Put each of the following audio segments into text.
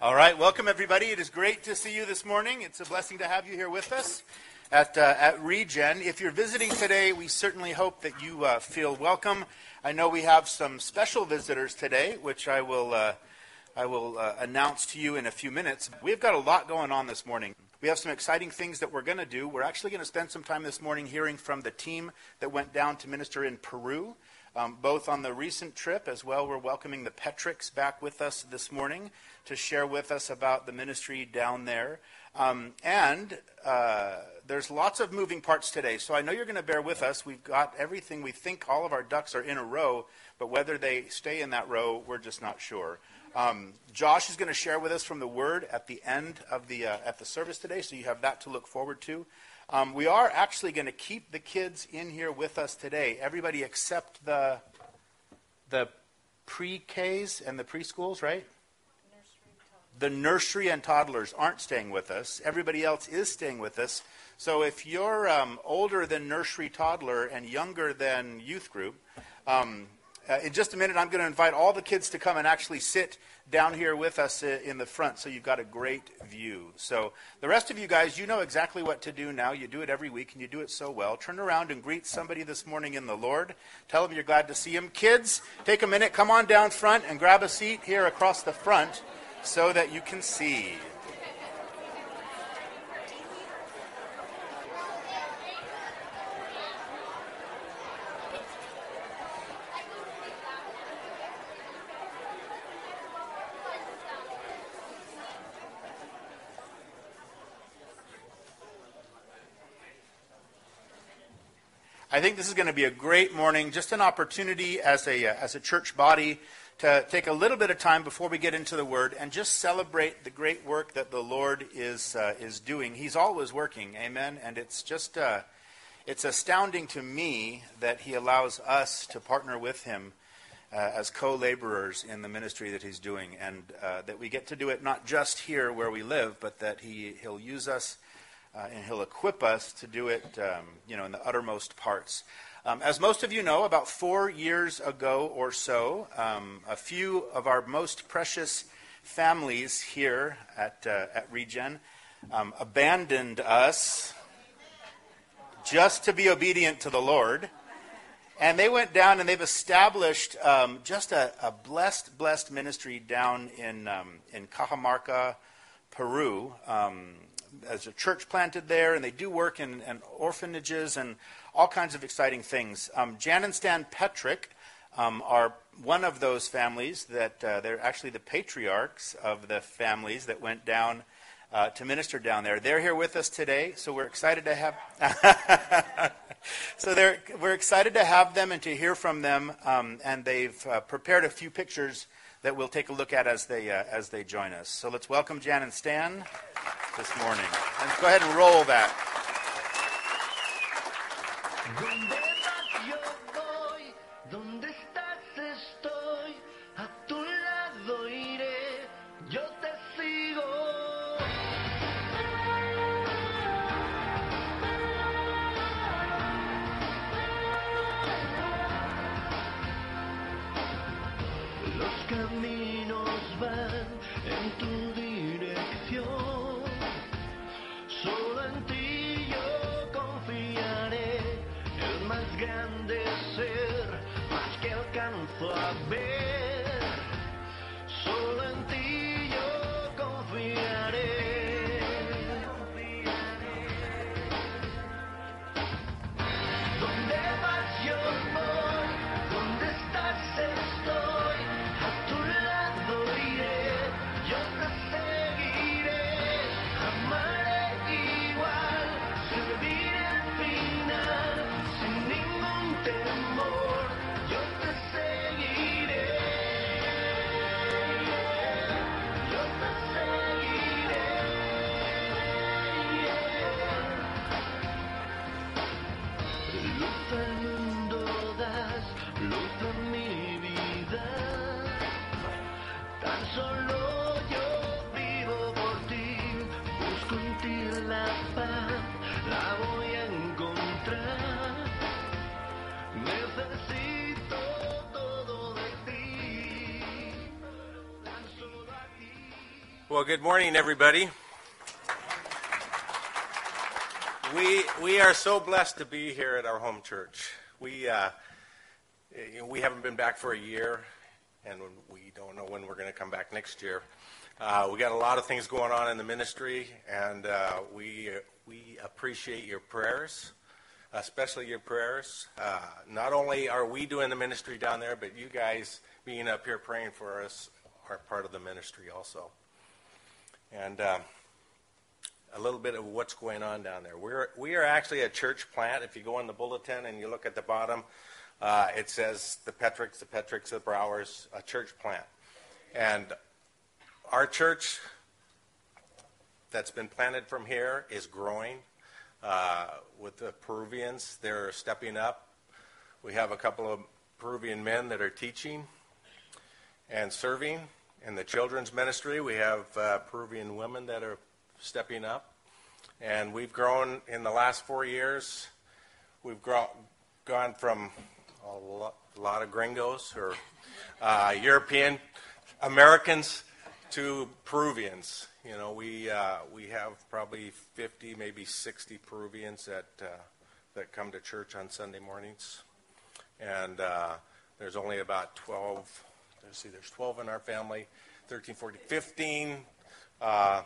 All right, welcome everybody. It is great to see you this morning. It's a blessing to have you here with us at, uh, at Regen. If you're visiting today, we certainly hope that you uh, feel welcome. I know we have some special visitors today, which I will, uh, I will uh, announce to you in a few minutes. We've got a lot going on this morning. We have some exciting things that we're going to do. We're actually going to spend some time this morning hearing from the team that went down to minister in Peru um, both on the recent trip as well. We're welcoming the Petricks back with us this morning to share with us about the ministry down there. Um, and uh, there's lots of moving parts today, so I know you're going to bear with us. We've got everything. We think all of our ducks are in a row, but whether they stay in that row, we're just not sure. Um, Josh is going to share with us from the Word at the end of the uh, at the service today, so you have that to look forward to. Um, we are actually going to keep the kids in here with us today. Everybody except the the pre-Ks and the preschools, right? the nursery and toddlers aren't staying with us. Everybody else is staying with us. So if you're um, older than nursery toddler and younger than youth group, um, uh, in just a minute, I'm going to invite all the kids to come and actually sit down here with us in the front so you've got a great view. So, the rest of you guys, you know exactly what to do now. You do it every week and you do it so well. Turn around and greet somebody this morning in the Lord. Tell them you're glad to see them. Kids, take a minute, come on down front and grab a seat here across the front so that you can see. I think this is going to be a great morning, just an opportunity as a, uh, as a church body to take a little bit of time before we get into the Word and just celebrate the great work that the Lord is, uh, is doing. He's always working, amen? And it's just uh, it's astounding to me that He allows us to partner with Him uh, as co laborers in the ministry that He's doing, and uh, that we get to do it not just here where we live, but that he, He'll use us uh, and He'll equip us to do it, um, you know, in the uttermost parts. Um, as most of you know, about four years ago or so, um, a few of our most precious families here at, uh, at Regen um, abandoned us just to be obedient to the Lord. And they went down and they've established um, just a, a, blessed, blessed ministry down in, um, in Cajamarca, Peru. As a church planted there, and they do work in, in orphanages and all kinds of exciting things. Um, Jan and Stan Petrick um, are one of those families that uh, they're actually the patriarchs of the families that went down uh, to minister down there. They're here with us today, so we're excited to have. so we're excited to have them and to hear from them, um, and they've uh, prepared a few pictures that we'll take a look at as they, uh, as they join us. So let's welcome Jan and Stan this morning. And go ahead and roll that. Well, good morning, everybody. We, we are so blessed to be here at our home church. We, uh, we haven't been back for a year, and we don't know when we're going to come back next year. Uh, we got a lot of things going on in the ministry, and uh, we, we appreciate your prayers, especially your prayers. Uh, not only are we doing the ministry down there, but you guys being up here praying for us are part of the ministry also. And uh, a little bit of what's going on down there. We're, we are actually a church plant. If you go in the bulletin and you look at the bottom, uh, it says the Petricks, the Petricks, the Browers, a church plant. And our church that's been planted from here is growing uh, with the Peruvians. They're stepping up. We have a couple of Peruvian men that are teaching and serving. In the children's ministry, we have uh, Peruvian women that are stepping up. And we've grown in the last four years. We've gone from a lot, a lot of gringos or uh, European Americans to Peruvians. You know, we uh, we have probably 50, maybe 60 Peruvians that uh, that come to church on Sunday mornings, and uh, there's only about 12. Let's see, there's 12 in our family, 13, 14, 15 uh,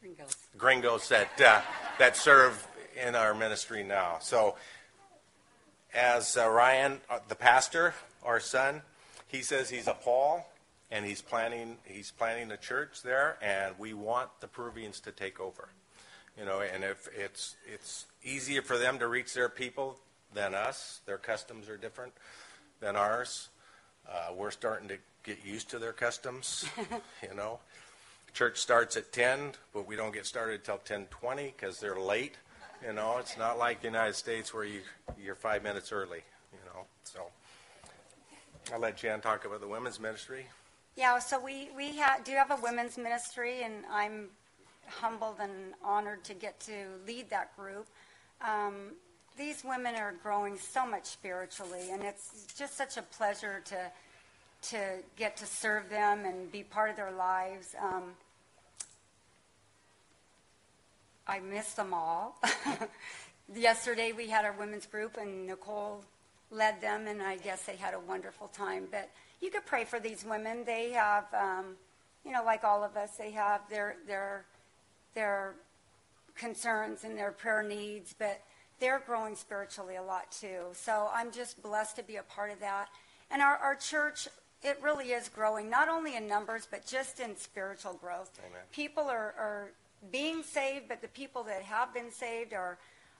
Gringos. gringos that uh, that serve in our ministry now. So, as uh, Ryan, uh, the pastor, our son, he says he's a Paul, and he's planning he's planning a church there, and we want the Peruvians to take over. You know, and if it's it's easier for them to reach their people than us, their customs are different than ours. Uh, we're starting to get used to their customs. you know, church starts at 10, but we don't get started until 10:20 because they're late. You know, it's not like the United States where you you're five minutes early. You know, so I'll let Jan talk about the women's ministry. Yeah, so we, we ha- do have a women's ministry, and I'm humbled and honored to get to lead that group. Um, these women are growing so much spiritually, and it's just such a pleasure to to get to serve them and be part of their lives. Um, I miss them all. Yesterday we had our women's group, and Nicole led them, and I guess they had a wonderful time. But you could pray for these women. They have, um, you know, like all of us, they have their their their concerns and their prayer needs, but they're growing spiritually a lot too. So I'm just blessed to be a part of that. And our, our church, it really is growing, not only in numbers, but just in spiritual growth. Amen. People are, are being saved, but the people that have been saved are,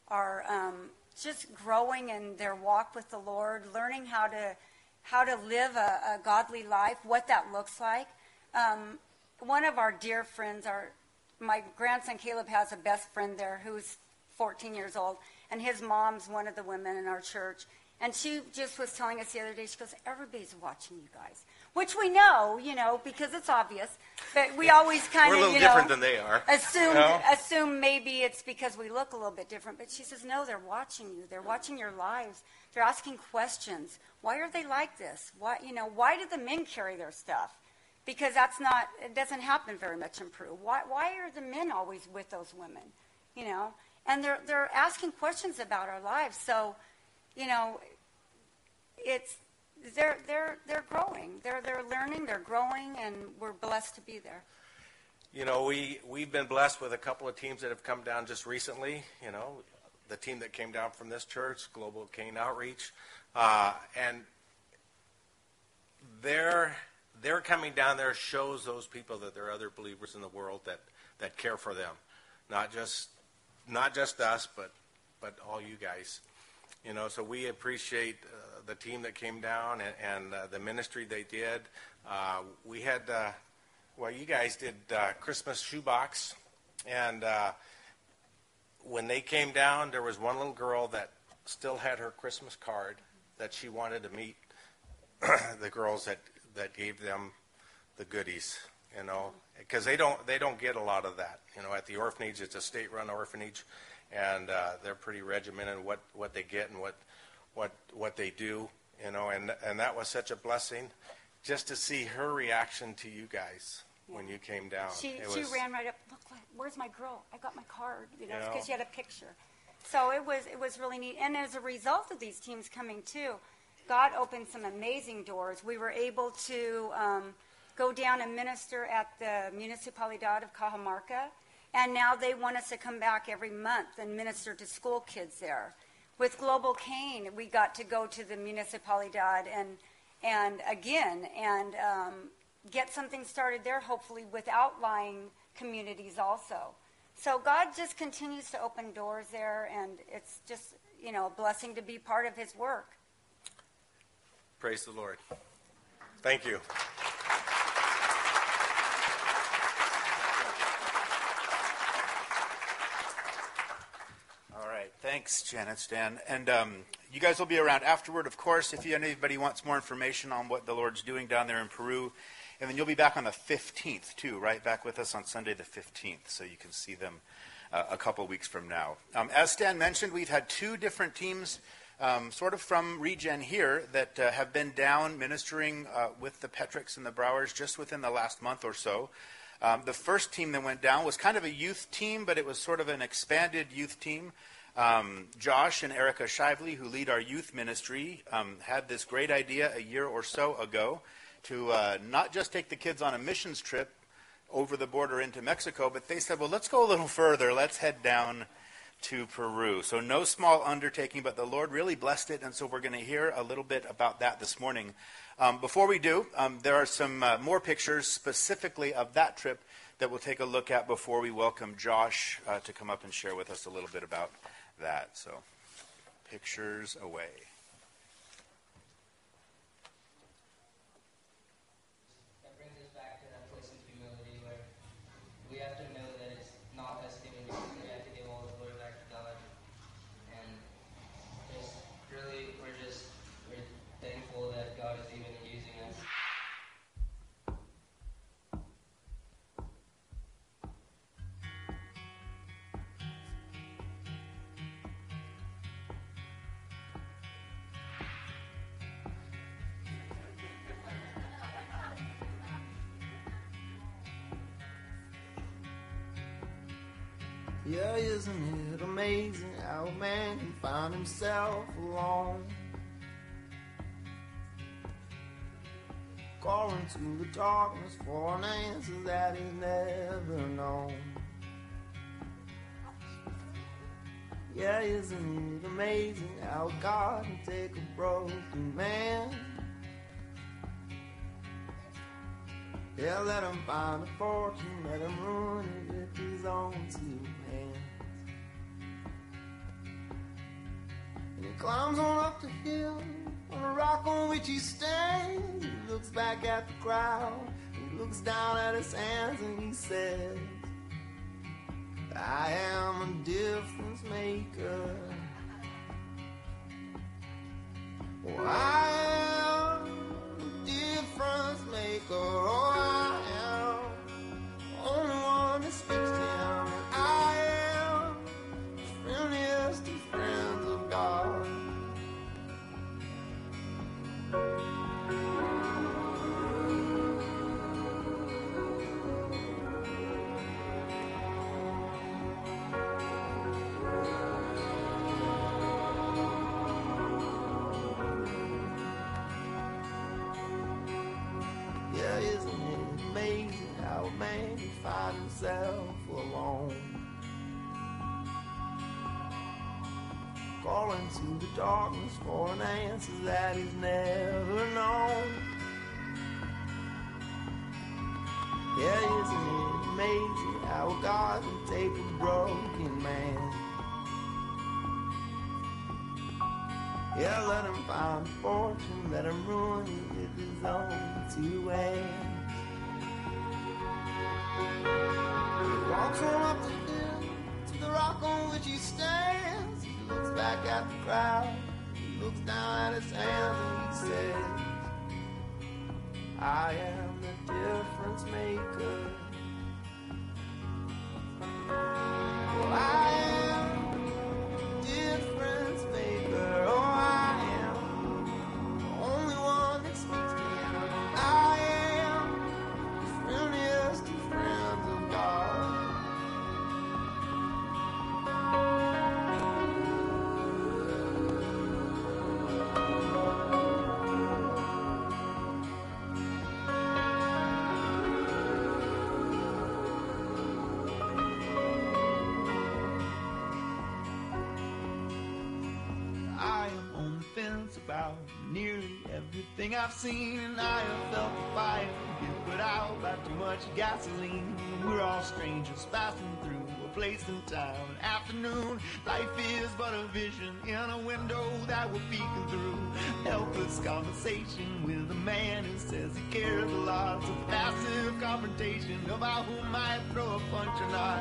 are um, just growing in their walk with the Lord, learning how to, how to live a, a godly life, what that looks like. Um, one of our dear friends, our, my grandson Caleb has a best friend there who's 14 years old, and his mom's one of the women in our church. And she just was telling us the other day, she goes, everybody's watching you guys. Which we know, you know, because it's obvious. But we always kind of, you know, different than they are. assumed, you know? assume maybe it's because we look a little bit different. But she says, no, they're watching you. They're watching your lives. They're asking questions. Why are they like this? Why, you know, why do the men carry their stuff? Because that's not, it doesn't happen very much in Peru. Why, why are the men always with those women? You know, and they're, they're asking questions about our lives. So, you know, it's, they're, they're, they're growing. They're, they're learning, they're growing, and we're blessed to be there. You know, we, we've been blessed with a couple of teams that have come down just recently. You know, the team that came down from this church, Global Cane Outreach, uh, and their their coming down there shows those people that there are other believers in the world that, that care for them, not just not just us, but but all you guys. You know, so we appreciate uh, the team that came down and, and uh, the ministry they did. Uh, we had, uh, well, you guys did uh, Christmas shoebox, and uh, when they came down, there was one little girl that still had her Christmas card that she wanted to meet the girls that, that gave them the goodies. You know, because they don't they don't get a lot of that. You know, at the orphanage, it's a state-run orphanage, and uh, they're pretty regimented in what, what they get and what what what they do. You know, and and that was such a blessing, just to see her reaction to you guys. when you came down. She, It she was- ran right up, look, where's my girl? I got my card, you know, You know? because she had a picture. So it was, it was really neat. And as a result of these teams coming too, God opened some amazing doors. We were able to um, go down and minister at the Municipalidad of Cajamarca. And now they want us to come back every month and minister to school kids there. With Global Cane, we got to go to the Municipalidad and, and again, and um, get something started there, hopefully with outlying communities also. So God just continues to open doors there, and it's just, you know, a blessing to be part of His work. Praise the Lord. Thank you. All right, thanks, Janet, Stan. And um, you guys will be around afterward, of course, if anybody wants more information on what the Lord's doing down there in Peru. And then you'll be back on the 15th, too, right? Back with us on Sunday the 15th, so you can see them uh, a couple weeks from now. Um, as Stan mentioned, we've had two different teams, um, sort of from Regen here, that uh, have been down ministering uh, with the Petricks and the Browers just within the last month or so. Um, the first team that went down was kind of a youth team, but it was sort of an expanded youth team. Um, Josh and Erica Shively, who lead our youth ministry, um, had this great idea a year or so ago to uh, not just take the kids on a missions trip over the border into Mexico, but they said, well, let's go a little further. Let's head down to Peru. So, no small undertaking, but the Lord really blessed it, and so we're going to hear a little bit about that this morning. Um, before we do, um, there are some uh, more pictures specifically of that trip that we'll take a look at before we welcome Josh uh, to come up and share with us a little bit about that. So, pictures away. Yeah, isn't it amazing how a man can find himself alone? Calling to the darkness for an answer that he's never known. Yeah, isn't it amazing how God can take a broken man? Yeah, let him find a fortune, let him ruin it with he's own two climbs on up the hill, on a rock on which he stands. He looks back at the crowd, he looks down at his hands, and he says, I am a difference maker. Oh, I am a difference maker. Oh, darkness for an answer that he's never known. Yeah, isn't it amazing how God can take a broken man? Yeah, let him find fortune, let him ruin it with his own two hands. He walks on up the hill to the rock on which he stands. Looks back at the crowd, he looks down at his hands, and he says, I am the difference maker. Well, I am the crowd. Nearly everything I've seen, and I have felt the fire get put out by too much gasoline. We're all strangers passing through place in town. Afternoon, life is but a vision in a window that we're peeking through. Helpless conversation with a man who says he cares a lot. So passive confrontation about who might throw a punch or not.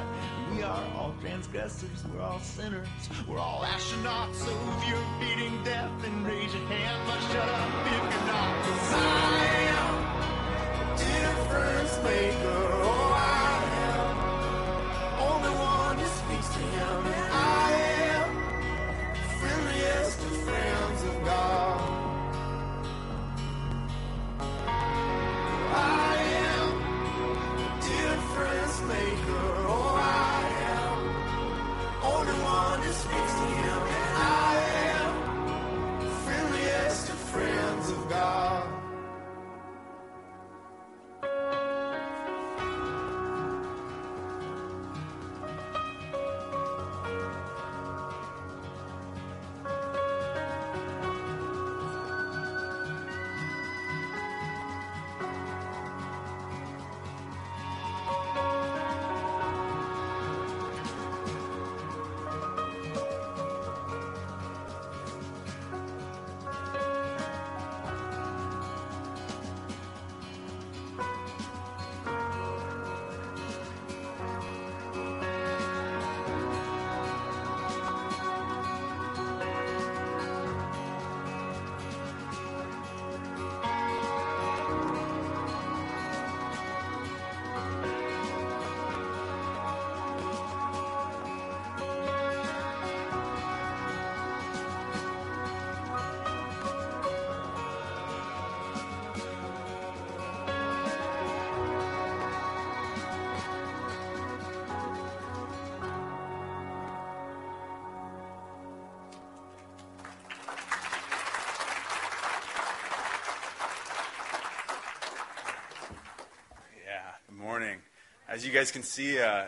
We are all transgressors, we're all sinners, we're all astronauts. So if you're beating death, then raise your hand, but shut up if you're not. 'Cause I am a difference maker. Who As you guys can see, uh,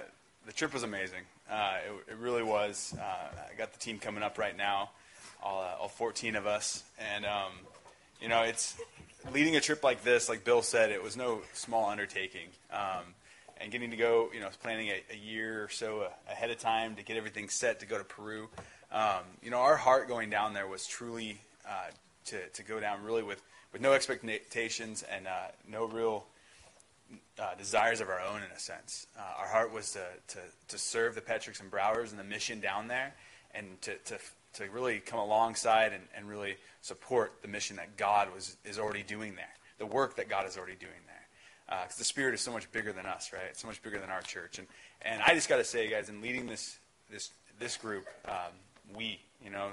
the trip was amazing. Uh, it, it really was. Uh, I got the team coming up right now, all, uh, all 14 of us. And, um, you know, it's leading a trip like this, like Bill said, it was no small undertaking. Um, and getting to go, you know, planning a, a year or so ahead of time to get everything set to go to Peru. Um, you know, our heart going down there was truly uh, to, to go down really with, with no expectations and uh, no real uh, desires of our own in a sense. Uh, our heart was to, to, to serve the Petricks and Browers and the mission down there and to, to, to really come alongside and, and really support the mission that God was, is already doing there, the work that God is already doing there. Because the Spirit is so much bigger than us, right? It's so much bigger than our church. And, and I just got to say, guys, in leading this, this, this group, um, we, you know,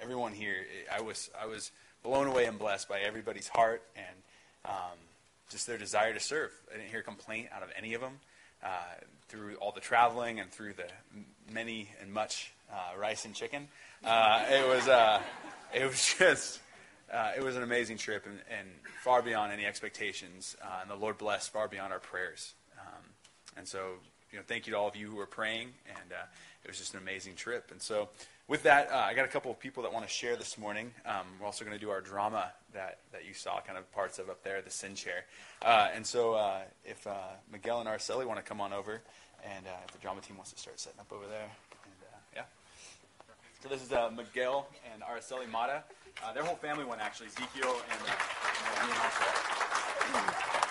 everyone here, I was, I was blown away and blessed by everybody's heart and um, just their desire to serve. I didn't hear complaint out of any of them uh, through all the traveling and through the many and much uh, rice and chicken. Uh, it was uh, it was just uh, it was an amazing trip and, and far beyond any expectations. Uh, and the Lord blessed far beyond our prayers. Um, and so you know, thank you to all of you who were praying, and it was just an amazing trip. And so, with that, uh, I got a couple of people that want to share this morning. Um, we're also going to do our drama that, that you saw, kind of parts of up there, the sin chair. Uh, and so, uh, if uh, Miguel and Araceli want to come on over, and uh, if the drama team wants to start setting up over there, and uh, yeah. So this is Miguel and Araceli Mata. Their whole family went actually, Ezekiel and, and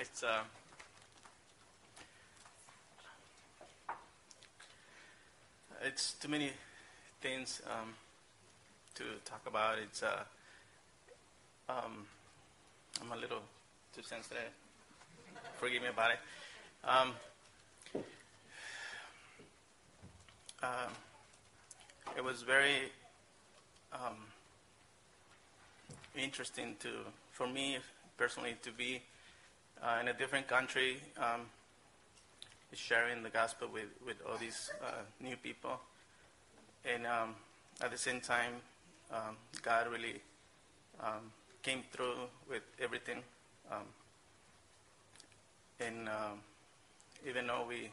it's uh, it's too many things um, to talk about. It's uh, um, I'm a little too sensitive. Forgive me about it. Um, uh, it was very um, interesting to, for me personally, to be uh, in a different country, um, sharing the gospel with, with all these uh, new people. And um, at the same time, um, God really um, came through with everything. Um, and um, even though we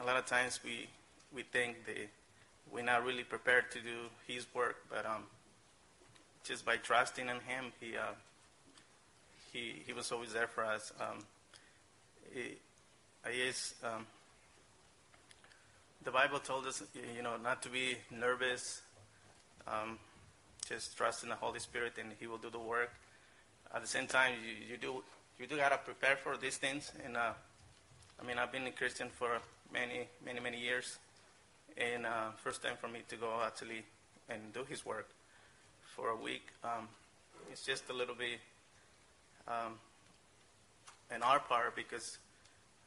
a lot of times we we think that we're not really prepared to do His work, but just by trusting in Him, He uh, He He was always there for us. Um, he is. Um, the Bible told us, you know, not to be nervous. Um, just trust in the Holy Spirit, and He will do the work. At the same time, you, you do you do gotta prepare for these things. And uh, I mean, I've been a Christian for many, many, many years, and uh, first time for me to go actually and do His work for a week. Um, it's just a little bit um, in our part because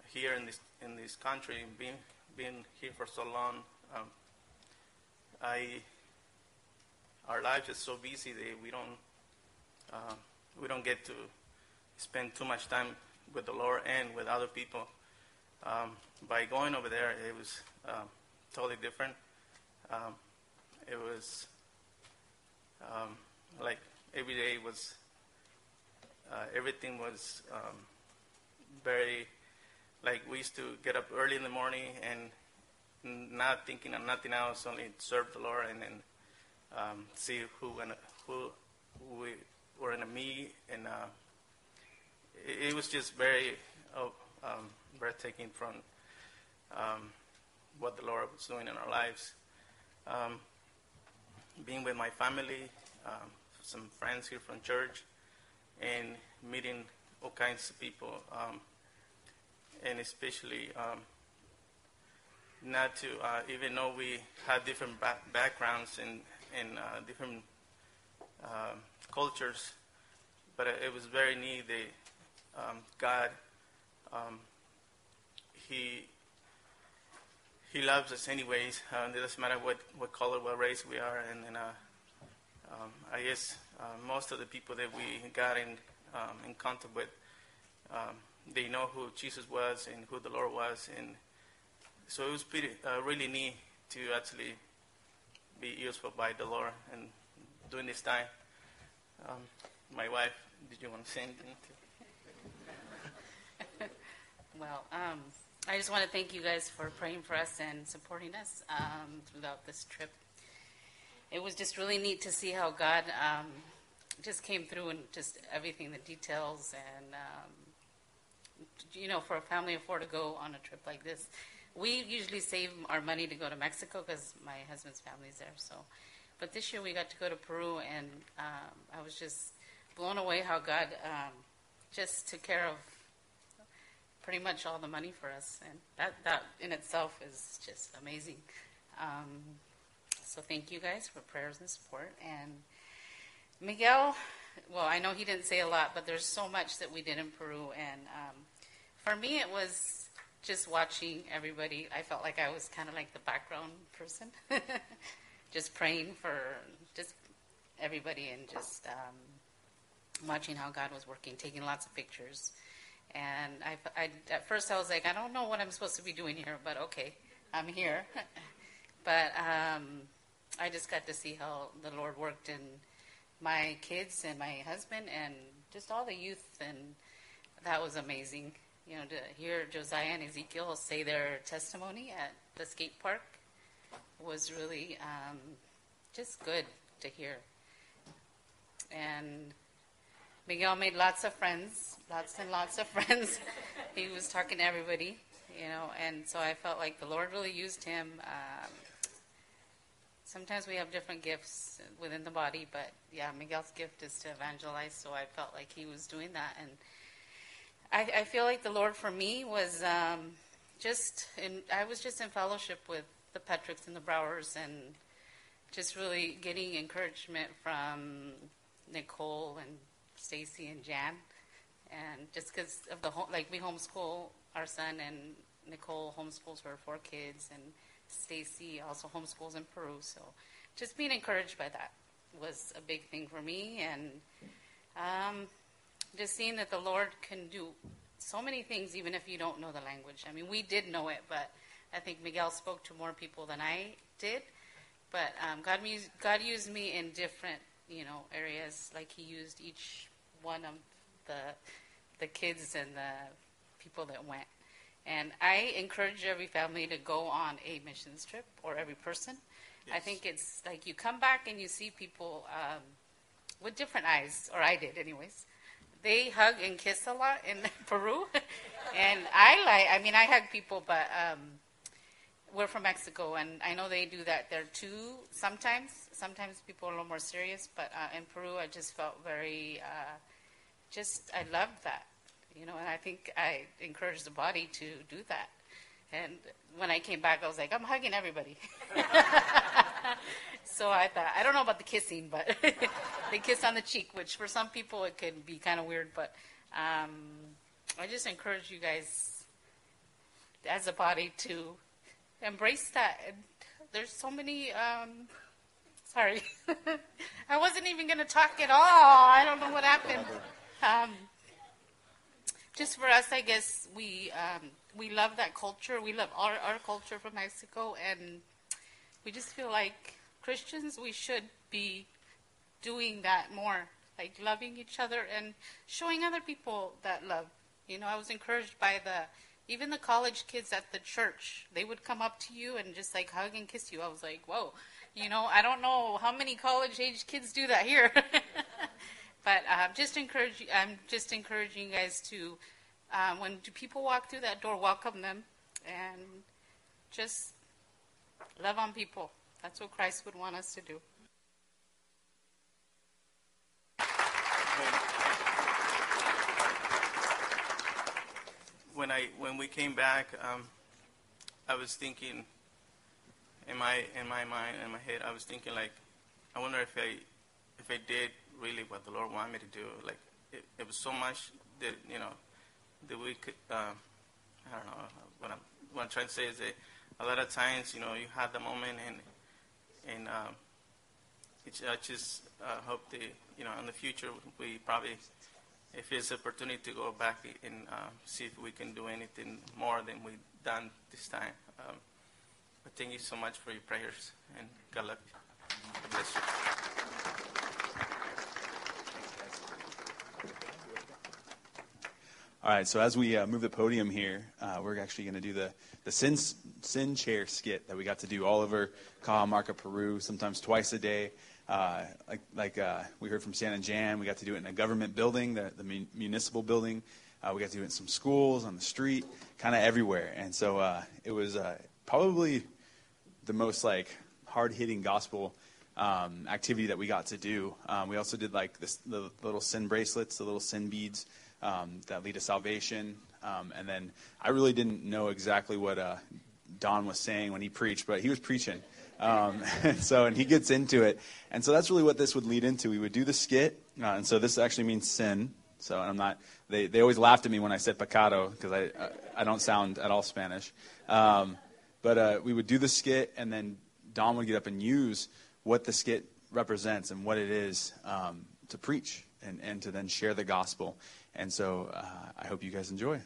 here in this in this country, being being here for so long, um, I our life is so busy that we don't uh, we don't get to spend too much time with the Lord and with other people. Um, by going over there, it was um, totally different. Um, it was um, like every day was uh, everything was um, very like we used to get up early in the morning and not thinking of nothing else, only serve the Lord and then um, see who and who we were in a meet, and uh, it, it was just very oh, um, breathtaking from um, what the Lord was doing in our lives. Um, being with my family, um, some friends here from church, and meeting all kinds of people, um, and especially um, not to uh, even though we had different ba- backgrounds and, and uh, different uh, cultures, but it was very neat that um, God, um, He He loves us anyways. Uh, it doesn't matter what, what color, what race we are, and, and uh, um, I guess uh, most of the people that we got in um, in contact with, um, they know who Jesus was and who the Lord was, and so it was pretty uh, really neat to actually be useful by the Lord and during this time. Um, my wife, did you want to say anything? Well, um, I just want to thank you guys for praying for us and supporting us um, throughout this trip. It was just really neat to see how God um, just came through and just everything, the details, and um, you know, for a family of four to go on a trip like this, we usually save our money to go to Mexico because my husband's family's there. So, but this year we got to go to Peru, and um, I was just blown away how God um, just took care of pretty much all the money for us, and that that in itself is just amazing. Um, so thank you guys for prayers and support. And Miguel, well, I know he didn't say a lot, but there's so much that we did in Peru, and um, for me it was just watching everybody. I felt like I was kind of like the background person, just praying for just everybody and just um, watching how God was working, taking lots of pictures. And I, I, at first I was like, I don't know what I'm supposed to be doing here, but okay, I'm here. but um, I just got to see how the Lord worked in my kids and my husband and just all the youth, and that was amazing. You know, to hear Josiah and Ezekiel say their testimony at the skate park was really um, just good to hear. And Miguel made lots of friends, lots and lots of friends. he was talking to everybody, you know, and so I felt like the Lord really used him. Um, sometimes we have different gifts within the body, but yeah, Miguel's gift is to evangelize, so I felt like he was doing that. And I, I feel like the Lord for me was um, just, in, I was just in fellowship with the Petricks and the Browers and just really getting encouragement from Nicole and Stacy and Jan, and just because of the home, like we homeschool our son, and Nicole homeschools her four kids, and Stacy also homeschools in Peru. So, just being encouraged by that was a big thing for me, and um, just seeing that the Lord can do so many things, even if you don't know the language. I mean, we did know it, but I think Miguel spoke to more people than I did. But um, God, used, God used me in different, you know, areas. Like He used each one of the the kids and the people that went. And I encourage every family to go on a missions trip or every person. I Yes. think it's like you come back and you see people um, with different eyes, or I did, anyways. They hug and kiss a lot in Peru, and I like. I mean, I hug people, but um, we're from Mexico, and I know they do that there too. Sometimes, sometimes people are a little more serious, but uh, in Peru, I just felt very. Uh, just I loved that, you know, and I think I encourage the body to do that. And when I came back, I was like, I'm hugging everybody. so I thought, I don't know about the kissing, but they kiss on the cheek, which for some people it can be kind of weird. But um, I just encourage you guys, as a body, to embrace that. And there's so many. Um, sorry, I wasn't even going to talk at all. I don't know what happened. Um, just for us, I guess we um, we love that culture. We love our our culture from Mexico, and we just feel like Christians we should be doing that more, like loving each other and showing other people that love. You know, I was encouraged by the even the college kids at the church. They would come up to you and just like hug and kiss you. I was like, whoa. You know, I don't know how many college age kids do that here. But um, just encourage. I'm just encouraging you guys to, um, when do people walk through that door, welcome them, and just love on people. That's what Christ would want us to do. when I when we came back, um, I was thinking in my in my mind in my head, I was thinking like, I wonder if I if I did really what the Lord wanted me to do. Like it, it was so much that you know that we could. Um, I don't know what I'm what I'm trying to say is that a lot of times you know you have the moment and and um, I just uh, hope that you know in the future we probably if it's an opportunity to go back and uh, see if we can do anything more than we've done this time. Um, but thank you so much for your prayers and God luck. God bless you. All right, so as we uh, move the podium here, uh, we're actually going to do the, the sin, sin chair skit that we got to do all over Cajamarca, Peru, sometimes twice a day. Uh, like like uh, we heard from Stan and Jan, we got to do it in a government building, the, the mun- municipal building. Uh, we got to do it in some schools, on the street, kind of everywhere. And so uh, it was probably the most like hard hitting gospel um, activity that we got to do. Um, we also did like this, the little sin bracelets, the little sin beads um, that lead to salvation. Um, and then I really didn't know exactly what uh, Don was saying when he preached, but he was preaching. Um, and so, and he gets into it. And so that's really what this would lead into. We would do the skit. Uh, and so this actually means sin. So I'm not, they, they always laughed at me when I said pecado because I, I, I don't sound at all Spanish. Um, but uh, we would do the skit, and then Don would get up and use what the skit represents and what it is um, to preach and, and to then share the gospel. And so uh, I hope you guys enjoy.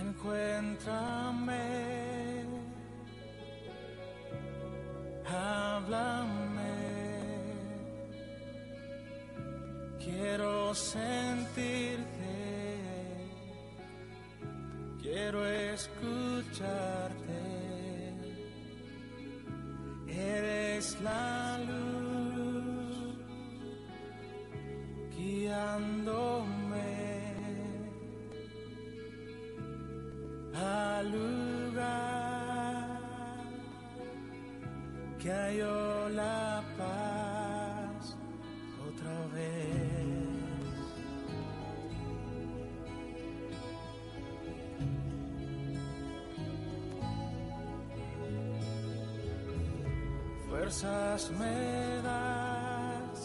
Encuéntrame, háblame, quiero sentirte, quiero escucharte, eres la luz guiándome. Lugar que halló la paz otra vez. Fuerzas me das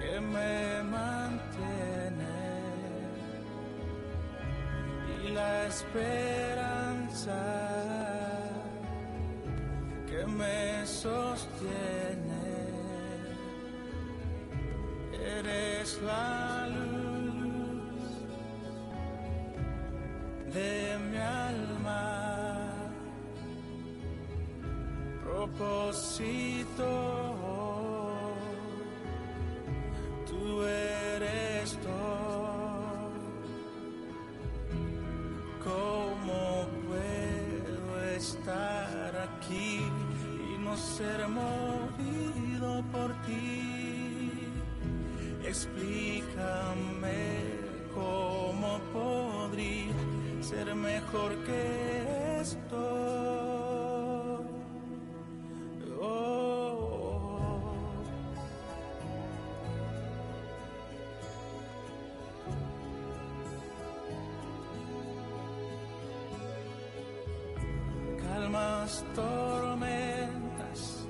que me mantienen y la esperanza me sostiene. Eres la luz de mi alma, propósito. Tormentas,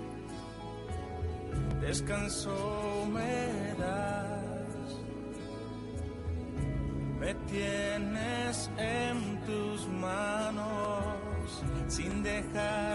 descanso me das, me tienes en tus manos sin dejar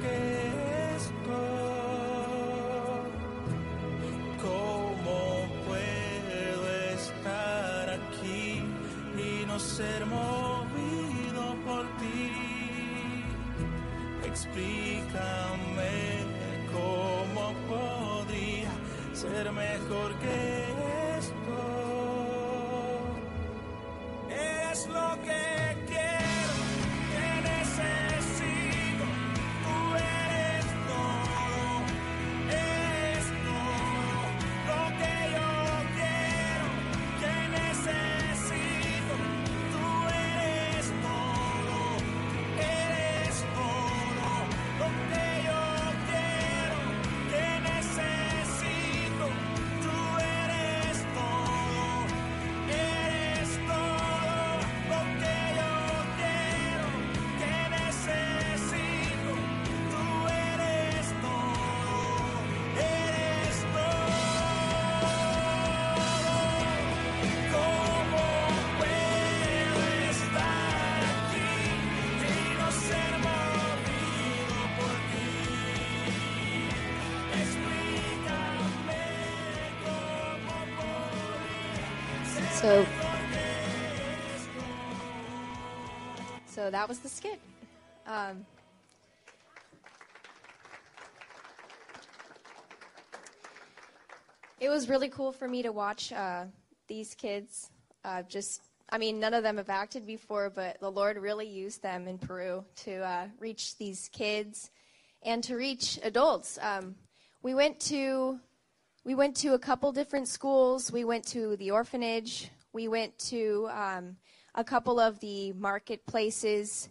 que esto. ¿Cómo puedo estar aquí y no ser movido por ti? Explícame cómo podría ser mejor que So, so that was the skit. Um, it was really cool for me to watch uh, these kids. Uh, just, I mean, none of them have acted before, but the Lord really used them in Peru to uh, reach these kids and to reach adults. Um, we went to we went to a couple different schools. We went to the orphanage. We went to um, a couple of the marketplaces,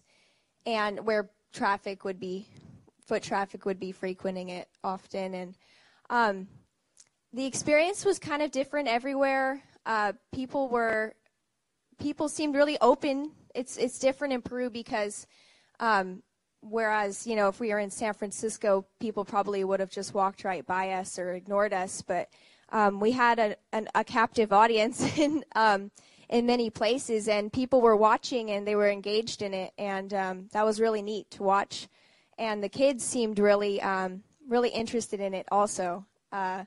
and where traffic would be, foot traffic would be frequenting it often. And um, the experience was kind of different everywhere. Uh, people were, people seemed really open. It's it's different in Peru because um, whereas you know if we were in San Francisco, people probably would have just walked right by us or ignored us. But um, we had a, an, a captive audience in um, in many places, and people were watching and they were engaged in it, and um, that was really neat to watch. And the kids seemed really um, really interested in it also. Uh,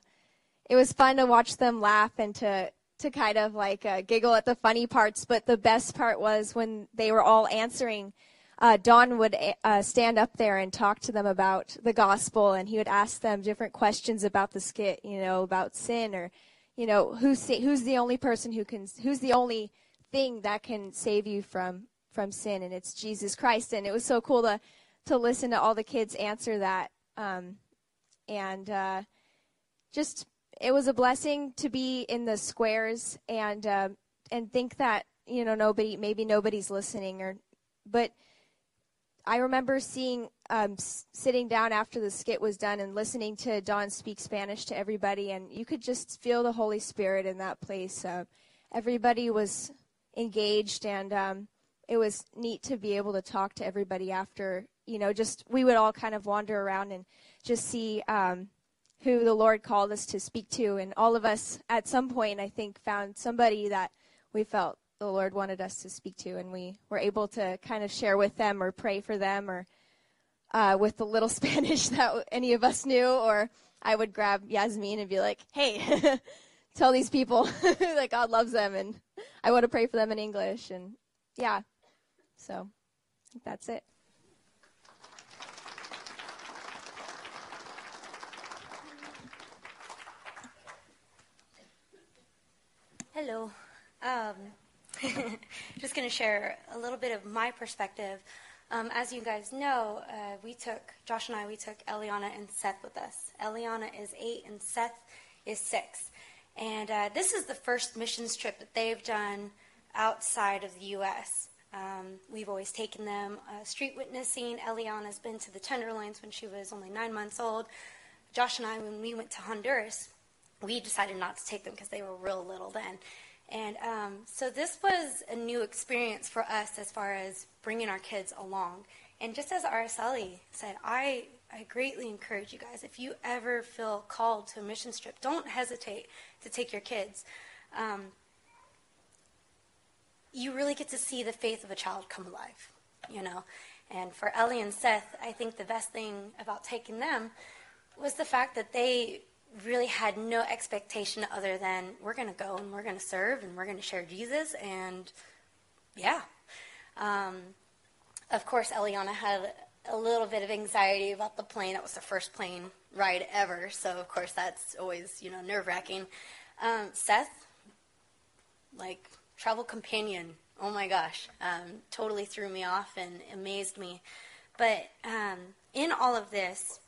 it was fun to watch them laugh and to to kind of like uh, giggle at the funny parts. But the best part was when they were all answering. Uh, Don would uh, stand up there and talk to them about the gospel, and he would ask them different questions about the skit, you know, about sin, or, you know, who's who's the only person who can, who's the only thing that can save you from from sin, and it's Jesus Christ. And it was so cool to to listen to all the kids answer that, um, and uh, just it was a blessing to be in the squares and um, and think that you know nobody maybe nobody's listening or but I remember seeing um, sitting down after the skit was done and listening to Don speak Spanish to everybody, and you could just feel the Holy Spirit in that place. Uh, everybody was engaged, and um, it was neat to be able to talk to everybody after. You know, just we would all kind of wander around and just see um, who the Lord called us to speak to, and all of us at some point, I think, found somebody that we felt the Lord wanted us to speak to, and we were able to kind of share with them or pray for them or uh, with the little Spanish that any of us knew, or I would grab Yasmin and be like, "Hey, tell these people that God loves them, and I want to pray for them in English." And yeah, so that's it. Hello. Um, just going to share a little bit of my perspective. Um, as you guys know, uh, we took, Josh and I, we took Eliana and Seth with us. Eliana is eight and Seth is six. And uh, this is the first missions trip that they've done outside of the U.S. Um, we've always taken them uh, street witnessing. Eliana's been to the Tenderloins when she was only nine months old. Josh and I, when we went to Honduras, we decided not to take them because they were real little then. And um, so this was a new experience for us as far as bringing our kids along. And just as Araceli said, I, I greatly encourage you guys, if you ever feel called to a mission trip, don't hesitate to take your kids. Um, you really get to see the faith of a child come alive, you know. And for Ellie and Seth, I think the best thing about taking them was the fact that they really had no expectation other than we're going to go and we're going to serve and we're going to share Jesus and yeah. Um, of course, Eliana had a little bit of anxiety about the plane. That was the first plane ride ever, so of course that's always you know nerve wracking. Um, Seth, like travel companion, oh my gosh, um, totally threw me off and amazed me. But um, in all of this,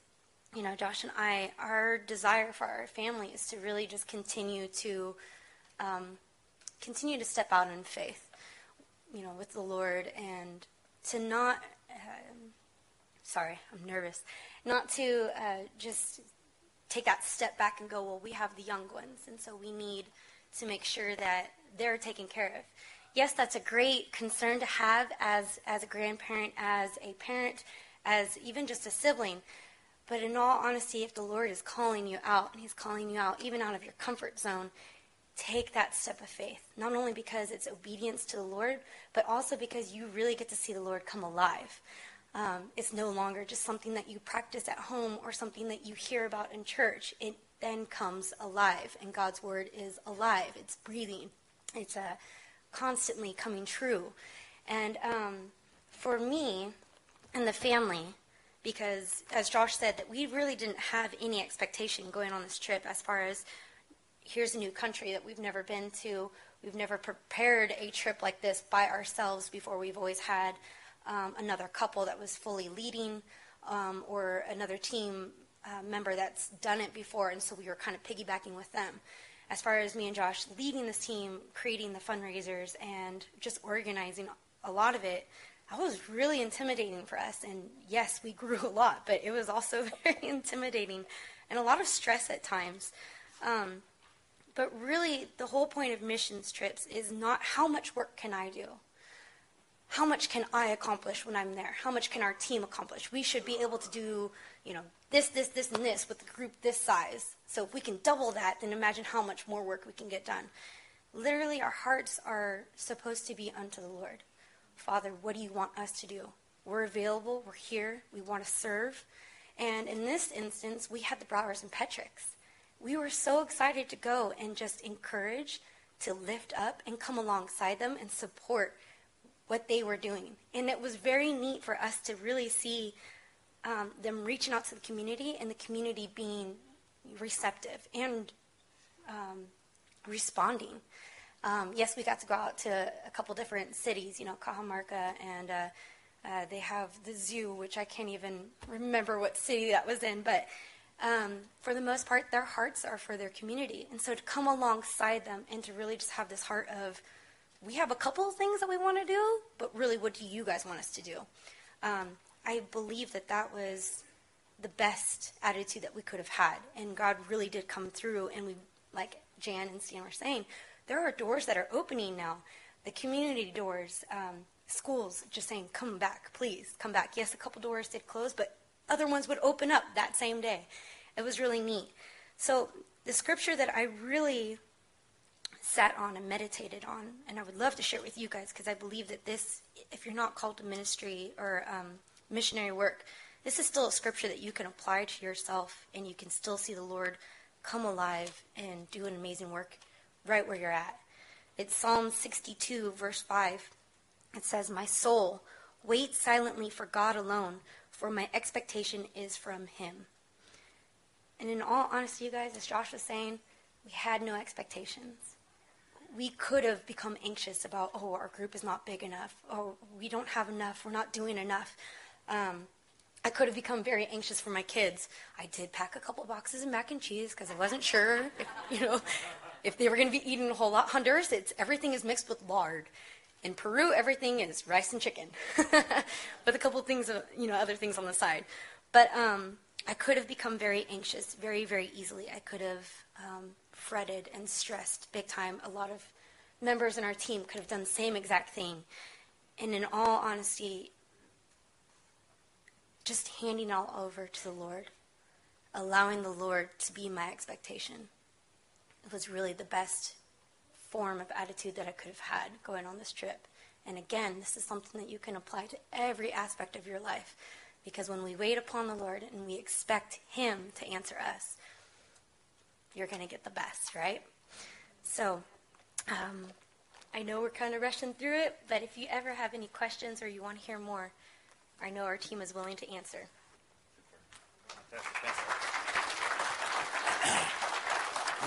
you know, Josh and I, our desire for our family is to really just continue to um, continue to step out in faith, you know, with the Lord, and to not. Um, sorry, I'm nervous. Not to uh, just take that step back and go, well, we have the young ones, and so we need to make sure that they're taken care of. Yes, that's a great concern to have as as a grandparent, as a parent, as even just a sibling. But in all honesty, if the Lord is calling you out, and He's calling you out even out of your comfort zone, take that step of faith. Not only because it's obedience to the Lord, but also because you really get to see the Lord come alive. Um, it's no longer just something that you practice at home or something that you hear about in church. It then comes alive, and God's word is alive. It's breathing. It's uh, constantly coming true. And um, for me and the family, because as Josh said, that we really didn't have any expectation going on this trip as far as here's a new country that we've never been to. We've never prepared a trip like this by ourselves before. We've always had um, another couple that was fully leading um, or another team uh, member that's done it before, and so we were kind of piggybacking with them. As far as me and Josh leading this team, creating the fundraisers, and just organizing a lot of it, that was really intimidating for us. And yes, we grew a lot, but it was also very intimidating and a lot of stress at times. Um, but really, the whole point of missions trips is not how much work can I do? How much can I accomplish when I'm there? How much can our team accomplish? We should be able to do, you know, this, this, this, and this with a group this size. So if we can double that, then imagine how much more work we can get done. Literally, our hearts are supposed to be unto the Lord. Father, what do you want us to do? We're available. We're here. We want to serve. And in this instance, we had the Browers and Petricks. We were so excited to go and just encourage, to lift up, and come alongside them and support what they were doing. And it was very neat for us to really see um, them reaching out to the community and the community being receptive and um, responding. Um, yes, we got to go out to a couple different cities, you know, Cajamarca, and uh, uh, they have the zoo, which I can't even remember what city that was in, but um, for the most part, their hearts are for their community. And so to come alongside them and to really just have this heart of, we have a couple of things that we want to do, but really, what do you guys want us to do? Um, I believe that that was the best attitude that we could have had. And God really did come through. And we, like Jan and Stan were saying, there are doors that are opening now. The community doors, um, schools just saying, come back, please, come back. Yes, a couple doors did close, but other ones would open up that same day. It was really neat. So the scripture that I really sat on and meditated on, and I would love to share it with you guys because I believe that this, if you're not called to ministry or um, missionary work, this is still a scripture that you can apply to yourself and you can still see the Lord come alive and do an amazing work right where you're at. It's Psalm 62, verse 5. It says, My soul, wait silently for God alone, for my expectation is from Him. And in all honesty, you guys, as Josh was saying, we had no expectations. We could have become anxious about, oh, our group is not big enough, or we don't have enough, we're not doing enough. Um, I could have become very anxious for my kids. I did pack a couple boxes of mac and cheese because I wasn't sure, if, you know, if they were going to be eating a whole lot. Honduras, it's everything is mixed with lard. In Peru, everything is rice and chicken, with a couple things, of, you know, other things on the side. But um, I could have become very anxious very, very easily. I could have um, fretted and stressed big time. A lot of members in our team could have done the same exact thing. And in all honesty, just handing all over to the Lord, allowing the Lord to be my expectation. It was really the best form of attitude that I could have had going on this trip. And again, this is something that you can apply to every aspect of your life. Because when we wait upon the Lord and we expect Him to answer us, you're going to get the best, right? So, um, I know we're kind of rushing through it, but if you ever have any questions or you want to hear more, I know our team is willing to answer.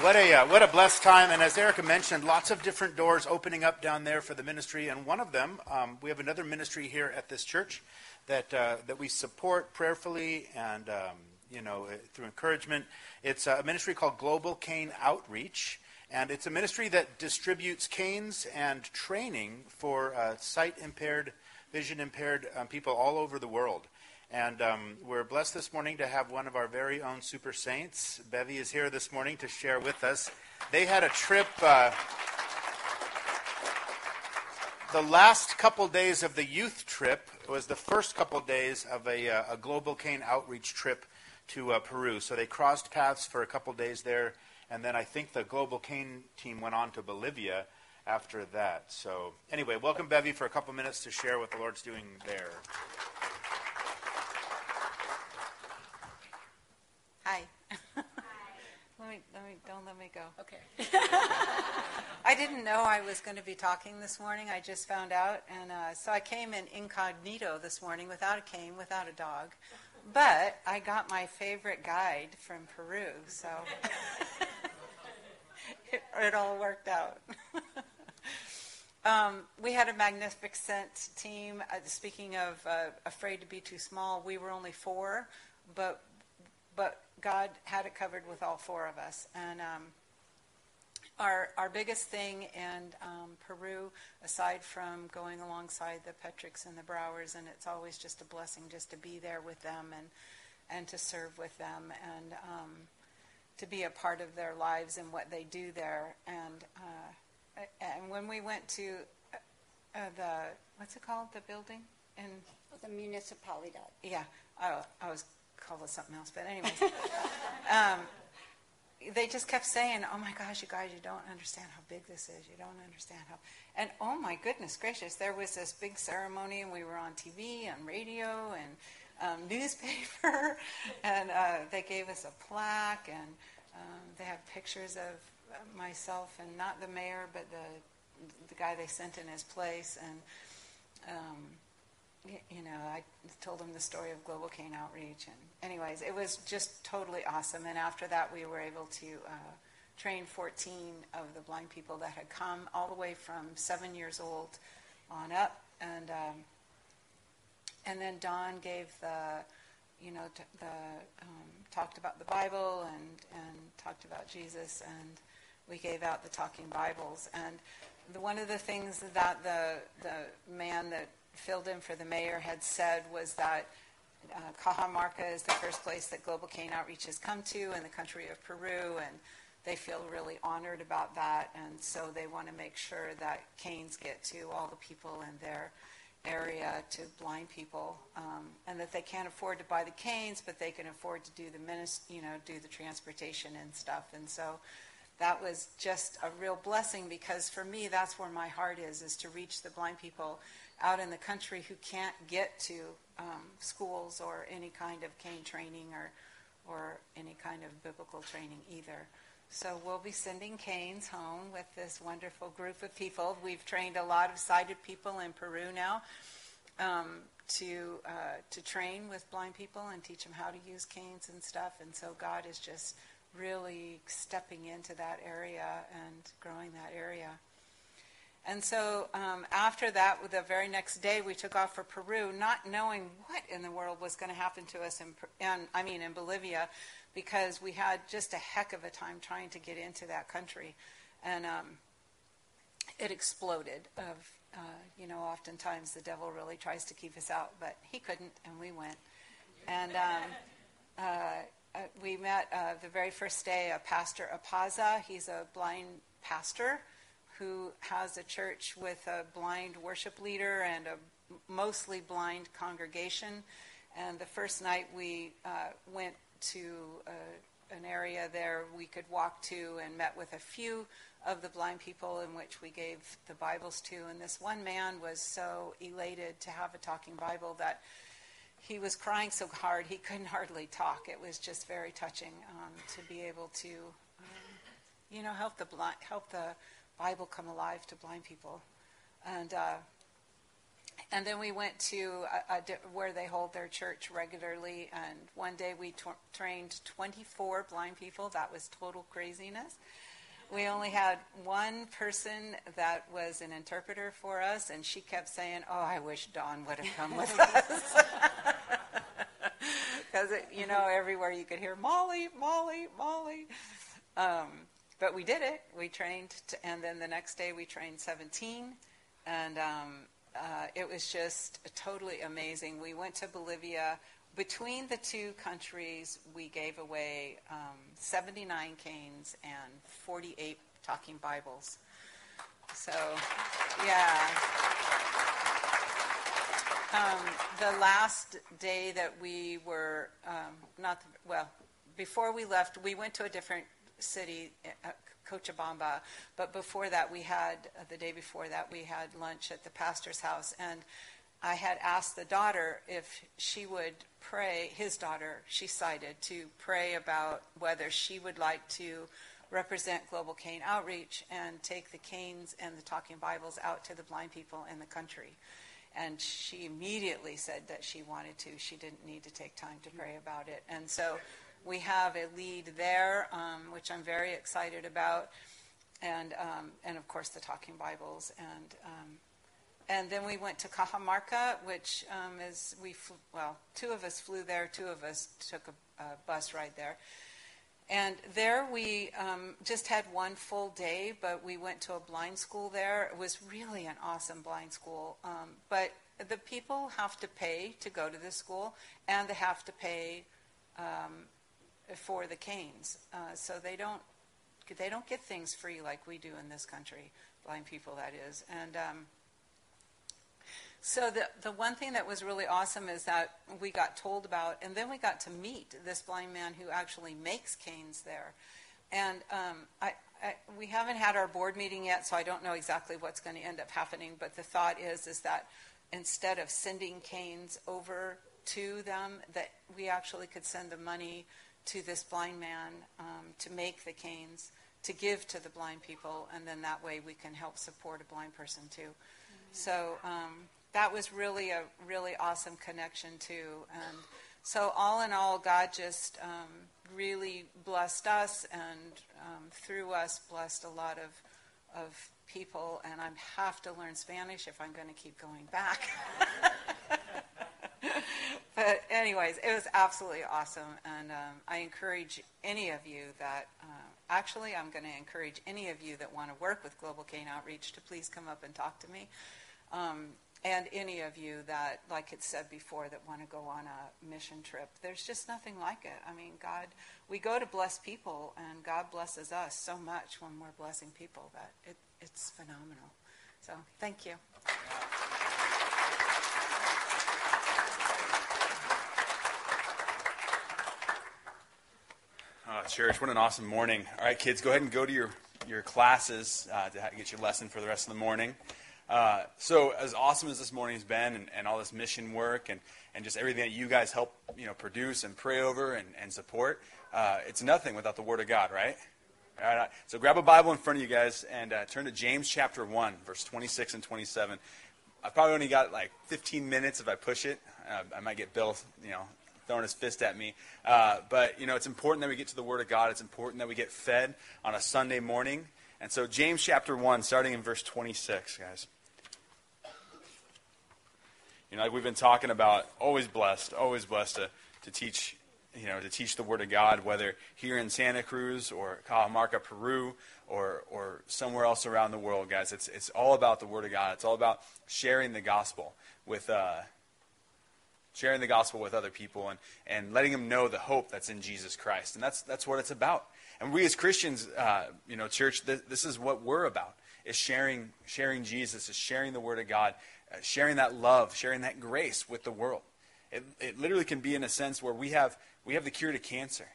What a uh, what a blessed time, and as Erica mentioned, lots of different doors opening up down there for the ministry. And one of them, um, we have another ministry here at this church that uh, that we support prayerfully and um, you know uh, through encouragement. It's a ministry called Global Cane Outreach, and it's a ministry that distributes canes and training for uh, sight impaired, vision impaired um, people all over the world. And um, we're blessed this morning to have one of our very own super saints. Bevy is here this morning to share with us. They had a trip. Uh, the last couple days of the youth trip was the first couple days of a, uh, a global cane outreach trip to uh, Peru. So they crossed paths for a couple days there, and then I think the global cane team went on to Bolivia after that. So anyway, welcome Bevy for a couple minutes to share what the Lord's doing there. Hi. Let me, let me, let me go. Okay. I didn't know I was going to be talking this morning. I just found out. And uh, so I came in incognito this morning without a cane, without a dog. But I got my favorite guide from Peru, so it, it all worked out. Um, we had a magnificent team. Uh, speaking of uh, afraid to be too small, we were only four, but but God had it covered with all four of us. And um, our our biggest thing in um, Peru, aside from going alongside the Petricks and the Browers, and it's always just a blessing just to be there with them and and to serve with them and um, to be a part of their lives and what they do there. And uh, and when we went to uh, the what's it called the building in The municipality. yeah I, I was called it something else but anyways. Um, they just kept saying oh my gosh you guys you don't understand how big this is. You don't understand how and oh my goodness gracious there was this big ceremony and we were on TV and radio and um, newspaper and uh, they gave us a plaque and um, they have pictures of myself and not the mayor, but the the guy they sent in his place, and um, you know, I told him the story of Global Cane Outreach, and anyways, it was just totally awesome. And after that, we were able to uh, train 14 of the blind people that had come all the way from seven years old on up, and um, and then Don gave the you know, t- the um, talked about the Bible and and talked about Jesus, and we gave out the talking Bibles. And the, one of the things that the the man that filled in for the mayor had said was that uh, Cajamarca is the first place that Global Cane Outreach has come to in the country of Peru, and they feel really honored about that, and so they want to make sure that canes get to all the people in their area, to blind people, um, and that they can't afford to buy the canes, but they can afford to do the you know, do the transportation and stuff, and so that was just a real blessing because for me, that's where my heart is, is to reach the blind people out in the country who can't get to um, schools or any kind of cane training or, or any kind of biblical training either. So we'll be sending canes home with this wonderful group of people. We've trained a lot of sighted people in Peru now um, to uh, to train with blind people and teach them how to use canes and stuff. And so God is just really stepping into that area and growing that area. And so um, after that, the very next day, we took off for Peru, not knowing what in the world was going to happen to us in, in, I mean, in Bolivia, because we had just a heck of a time trying to get into that country, and um, it exploded. Of uh, you know, oftentimes the devil really tries to keep us out, but he couldn't, and we went. And um, uh, uh, we met uh, the very first day a pastor Apaza. He's a blind pastor who has a church with a blind worship leader and a mostly blind congregation. And the first night we uh, went to uh, an area there we could walk to and met with a few of the blind people in which we gave the Bibles to. And this one man was so elated to have a talking Bible that he was crying so hard he couldn't hardly talk. It was just very touching um, to be able to, um, you know, help the blind, help the Bible come alive to blind people, and uh, and then we went to a, a where they hold their church regularly. And one day we tw- trained 24 blind people. That was total craziness. We only had one person that was an interpreter for us, and she kept saying, "Oh, I wish Don would have come with us." Because you know, everywhere you could hear Molly, Molly, Molly. Um, but we did it. We trained, to, and then the next day we trained 17, and um, uh, it was just totally amazing. We went to Bolivia. Between the two countries, we gave away um, 79 canes and 48 talking Bibles. So, yeah. Um, the last day that we were, um, not, well, before we left, we went to a different city, uh, Cochabamba, but before that, we had, uh, the day before that, we had lunch at the pastor's house, and I had asked the daughter if she would pray, his daughter, she sighted, to pray about whether she would like to represent Global Cane Outreach and take the canes and the talking Bibles out to the blind people in the country. And she immediately said that she wanted to. She didn't need to take time to pray about it. And so we have a lead there, um, which I'm very excited about. And, um, and of course, the talking Bibles. And, um, and then we went to Cajamarca, which um, is, we well, two of us flew there, two of us took a, a bus ride there. And there we um, just had one full day, but we went to a blind school there. It was really an awesome blind school. Um, but the people have to pay to go to this school, and they have to pay um, for the canes. Uh, so they don't they don't get things free like we do in this country, blind people that is. And um, so the the one thing that was really awesome is that we got told about, and then we got to meet this blind man who actually makes canes there. And um, I, I, we haven't had our board meeting yet, so I don't know exactly what's going to end up happening. But the thought is is that instead of sending canes over to them, that we actually could send the money to this blind man um, to make the canes to give to the blind people, and then that way we can help support a blind person too. So um, that was really a really awesome connection too. And so all in all, God just um, really blessed us, and um, through us blessed a lot of of people. And I have to learn Spanish if I'm going to keep going back. but anyways, it was absolutely awesome, and um, I encourage any of you that. Uh, actually, I'm going to encourage any of you that want to work with Global Cane Outreach to please come up and talk to me. Um, and any of you that, like it said before, that want to go on a mission trip. There's just nothing like it. I mean, God, we go to bless people, and God blesses us so much when we're blessing people that it, it's phenomenal. So, thank you. Oh, church, what an awesome morning. All right, kids, go ahead and go to your, your classes uh, to get your lesson for the rest of the morning. Uh, so, as awesome as this morning has been, and, and all this mission work, and, and just everything that you guys help you know produce and pray over and, and support, uh, it's nothing without the Word of God, right? All right. So, grab a Bible in front of you guys and uh, turn to James chapter 1, verse 26 and 27. I've probably only got like 15 minutes if I push it. Uh, I might get Bill, you know, throwing his fist at me. Uh, but, you know, it's important that we get to the Word of God. It's important that we get fed on a Sunday morning. And so, James chapter 1, starting in verse 26, guys. You know, like we've been talking about, always blessed, always blessed to, to teach, you know, to teach the Word of God, whether here in Santa Cruz or Cajamarca, Peru, or, or somewhere else around the world, guys. It's, it's all about the Word of God. It's all about sharing the gospel with, uh, sharing the gospel with other people and, and letting them know the hope that's in Jesus Christ. And that's, that's what it's about. And we as Christians, uh, you know, church, th- this is what we're about, is sharing, sharing Jesus, is sharing the Word of God, uh, sharing that love, sharing that grace with the world. It, it literally can be in a sense where we have, we have the cure to cancer.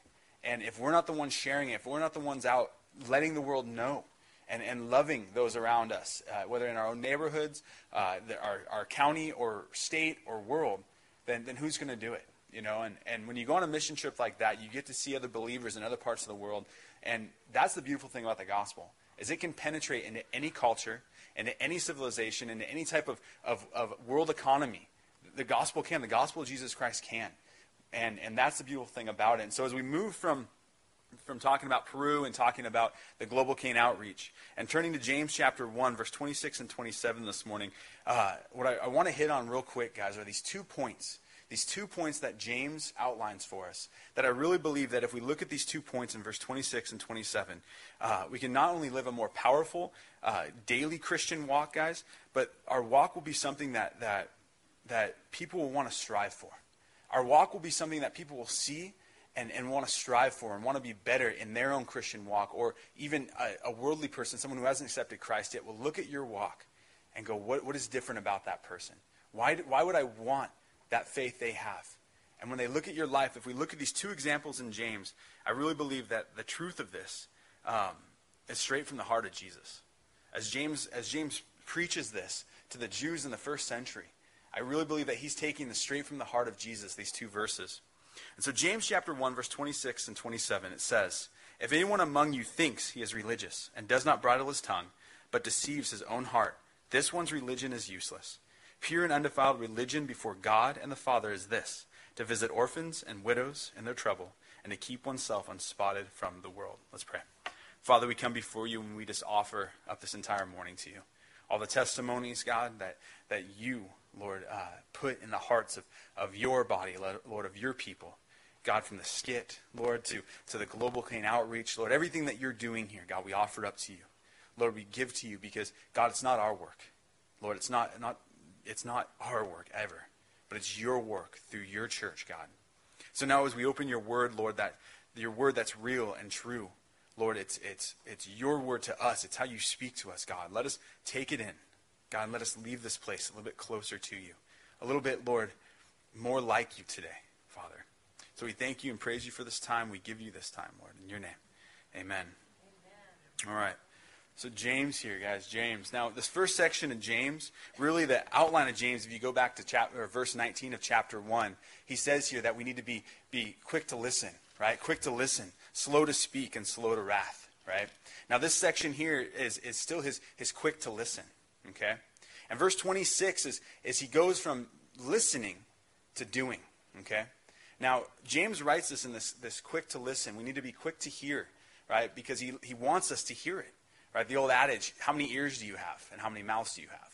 And if we're not the ones sharing it, if we're not the ones out letting the world know and, and loving those around us, uh, whether in our own neighborhoods, uh, our, our county or state or world, then, then who's going to do it? You know, and, and when you go on a mission trip like that, you get to see other believers in other parts of the world. And that's the beautiful thing about the gospel, is it can penetrate into any culture, into any civilization, into any type of, of, of world economy. The gospel can. The gospel of Jesus Christ can. And, and that's the beautiful thing about it. And so as we move from from talking about Peru and talking about the Global Cane Outreach. And turning to James chapter 1, verse 26 and 27 this morning, uh, what I, I want to hit on real quick, guys, are these two points. These two points that James outlines for us. That I really believe that if we look at these two points in verse 26 and 27, uh, we can not only live a more powerful uh, daily Christian walk, guys, but our walk will be something that, that, that people will want to strive for. Our walk will be something that people will see and, and want to strive for and want to be better in their own Christian walk, or even a, a, worldly person, someone who hasn't accepted Christ yet, will look at your walk and go, What, what is different about that person? Why, why would I want that faith they have? And when they look at your life, if we look at these two examples in James, I really believe that the truth of this um, is straight from the heart of Jesus. As James, as James preaches this to the Jews in the first century, I really believe that he's taking this straight from the heart of Jesus, these two verses. And so, James chapter 1, verse 26 and 27, it says, If anyone among you thinks he is religious and does not bridle his tongue, but deceives his own heart, this one's religion is useless. Pure and undefiled religion before God and the Father is this to visit orphans and widows in their trouble, and to keep oneself unspotted from the world. Let's pray. Father, we come before you and we just offer up this entire morning to you. All the testimonies, God, that, that you Lord, uh, put in the hearts of, of your body, Lord, of your people. God, from the skit, Lord, to, to the global cane outreach, Lord, everything that you're doing here, God, we offer up to you. Lord, we give to you because, God, it's not our work. Lord, it's not, not, it's not our work ever, but it's your work through your church, God. So now as we open your word, Lord, that your word that's real and true, Lord, it's, it's, it's your word to us. It's how you speak to us, God. Let us take it in. God, let us leave this place a little bit closer to you. A little bit, Lord, more like you today, Father. So we thank you and praise you for this time. We give you this time, Lord, in your name. Amen. Amen. All right. So James here, guys, James. Now, this first section of James, really the outline of James, if you go back to chapter verse 19 of chapter 1, he says here that we need to be, be quick to listen, right? Quick to listen, slow to speak, and slow to wrath, right? Now, this section here is, is still his, his quick to listen. Okay? And verse 26 is, is he goes from listening to doing. Okay? Now, James writes this in this, this quick to listen. We need to be quick to hear, right? Because he, he wants us to hear it. Right? The old adage, how many ears do you have and how many mouths do you have?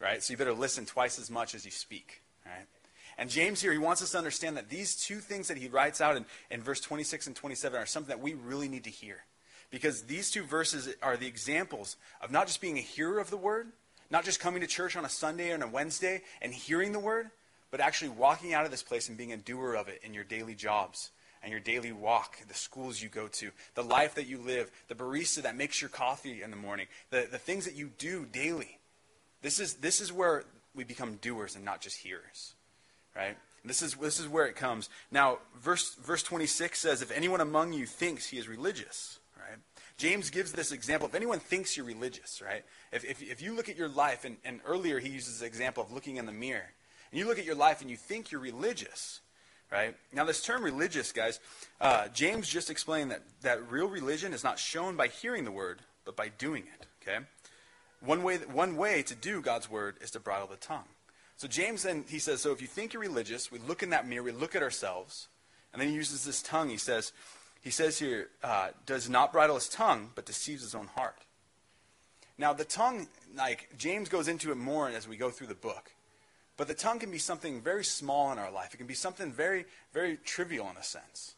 Right? So you better listen twice as much as you speak. Right? And James here, he wants us to understand that these two things that he writes out in, in verse 26 and 27 are something that we really need to hear. Because these two verses are the examples of not just being a hearer of the word, not just coming to church on a Sunday and a Wednesday and hearing the word, but actually walking out of this place and being a doer of it in your daily jobs and your daily walk, the schools you go to, the life that you live, the barista that makes your coffee in the morning, the, the things that you do daily. This is, this is where we become doers and not just hearers, right? This is, this is where it comes. Now, verse, verse 26 says, If anyone among you thinks he is religious, right? James gives this example. If anyone thinks you're religious, right? If, if, if you look at your life, and, and earlier he uses the example of looking in the mirror, and you look at your life and you think you're religious, right? Now, this term religious, guys, uh, James just explained that, that real religion is not shown by hearing the word, but by doing it, okay? One way, one way to do God's word is to bridle the tongue. So James then, he says, so if you think you're religious, we look in that mirror, we look at ourselves, and then he uses this tongue. He says, he says here, uh, does not bridle his tongue, but deceives his own heart. Now, the tongue, like, James goes into it more as we go through the book. But the tongue can be something very small in our life. It can be something very, very trivial in a sense.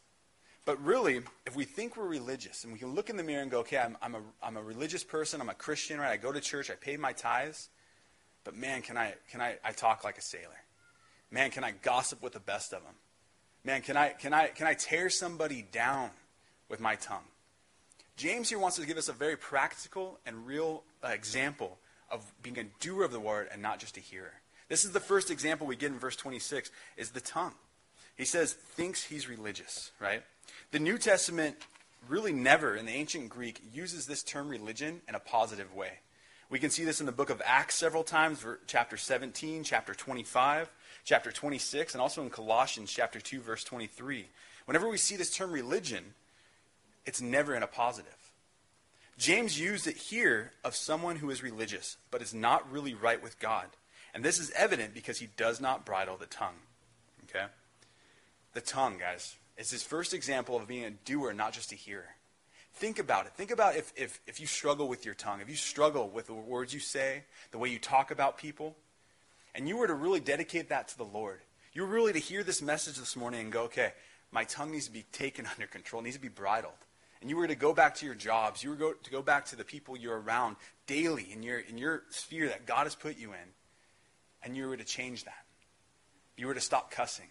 But really, if we think we're religious and we can look in the mirror and go, okay, I'm, I'm, a, I'm a religious person, I'm a Christian, right? I go to church, I pay my tithes, but man, can I, can I, I talk like a sailor? Man, can I gossip with the best of them? Man, can I, can I, can I tear somebody down with my tongue? James here wants to give us a very practical and real uh, example of being a doer of the word and not just a hearer. This is the first example we get in verse 26 is the tongue. He says thinks he's religious, right? The New Testament really never in the ancient Greek uses this term religion in a positive way. We can see this in the book of Acts several times, chapter 17, chapter 25, chapter 26, and also in Colossians chapter 2 verse 23. Whenever we see this term religion, it's never in a positive. James used it here of someone who is religious, but is not really right with God. And this is evident because he does not bridle the tongue. Okay? The tongue, guys, is his first example of being a doer, not just a hearer. Think about it. Think about if, if, if you struggle with your tongue, if you struggle with the words you say, the way you talk about people, and you were to really dedicate that to the Lord. You were really to hear this message this morning and go, okay, my tongue needs to be taken under control, needs to be bridled. And you were to go back to your jobs, you were go, to go back to the people you're around daily in your, in your sphere that God has put you in, and you were to change that. You were to stop cussing.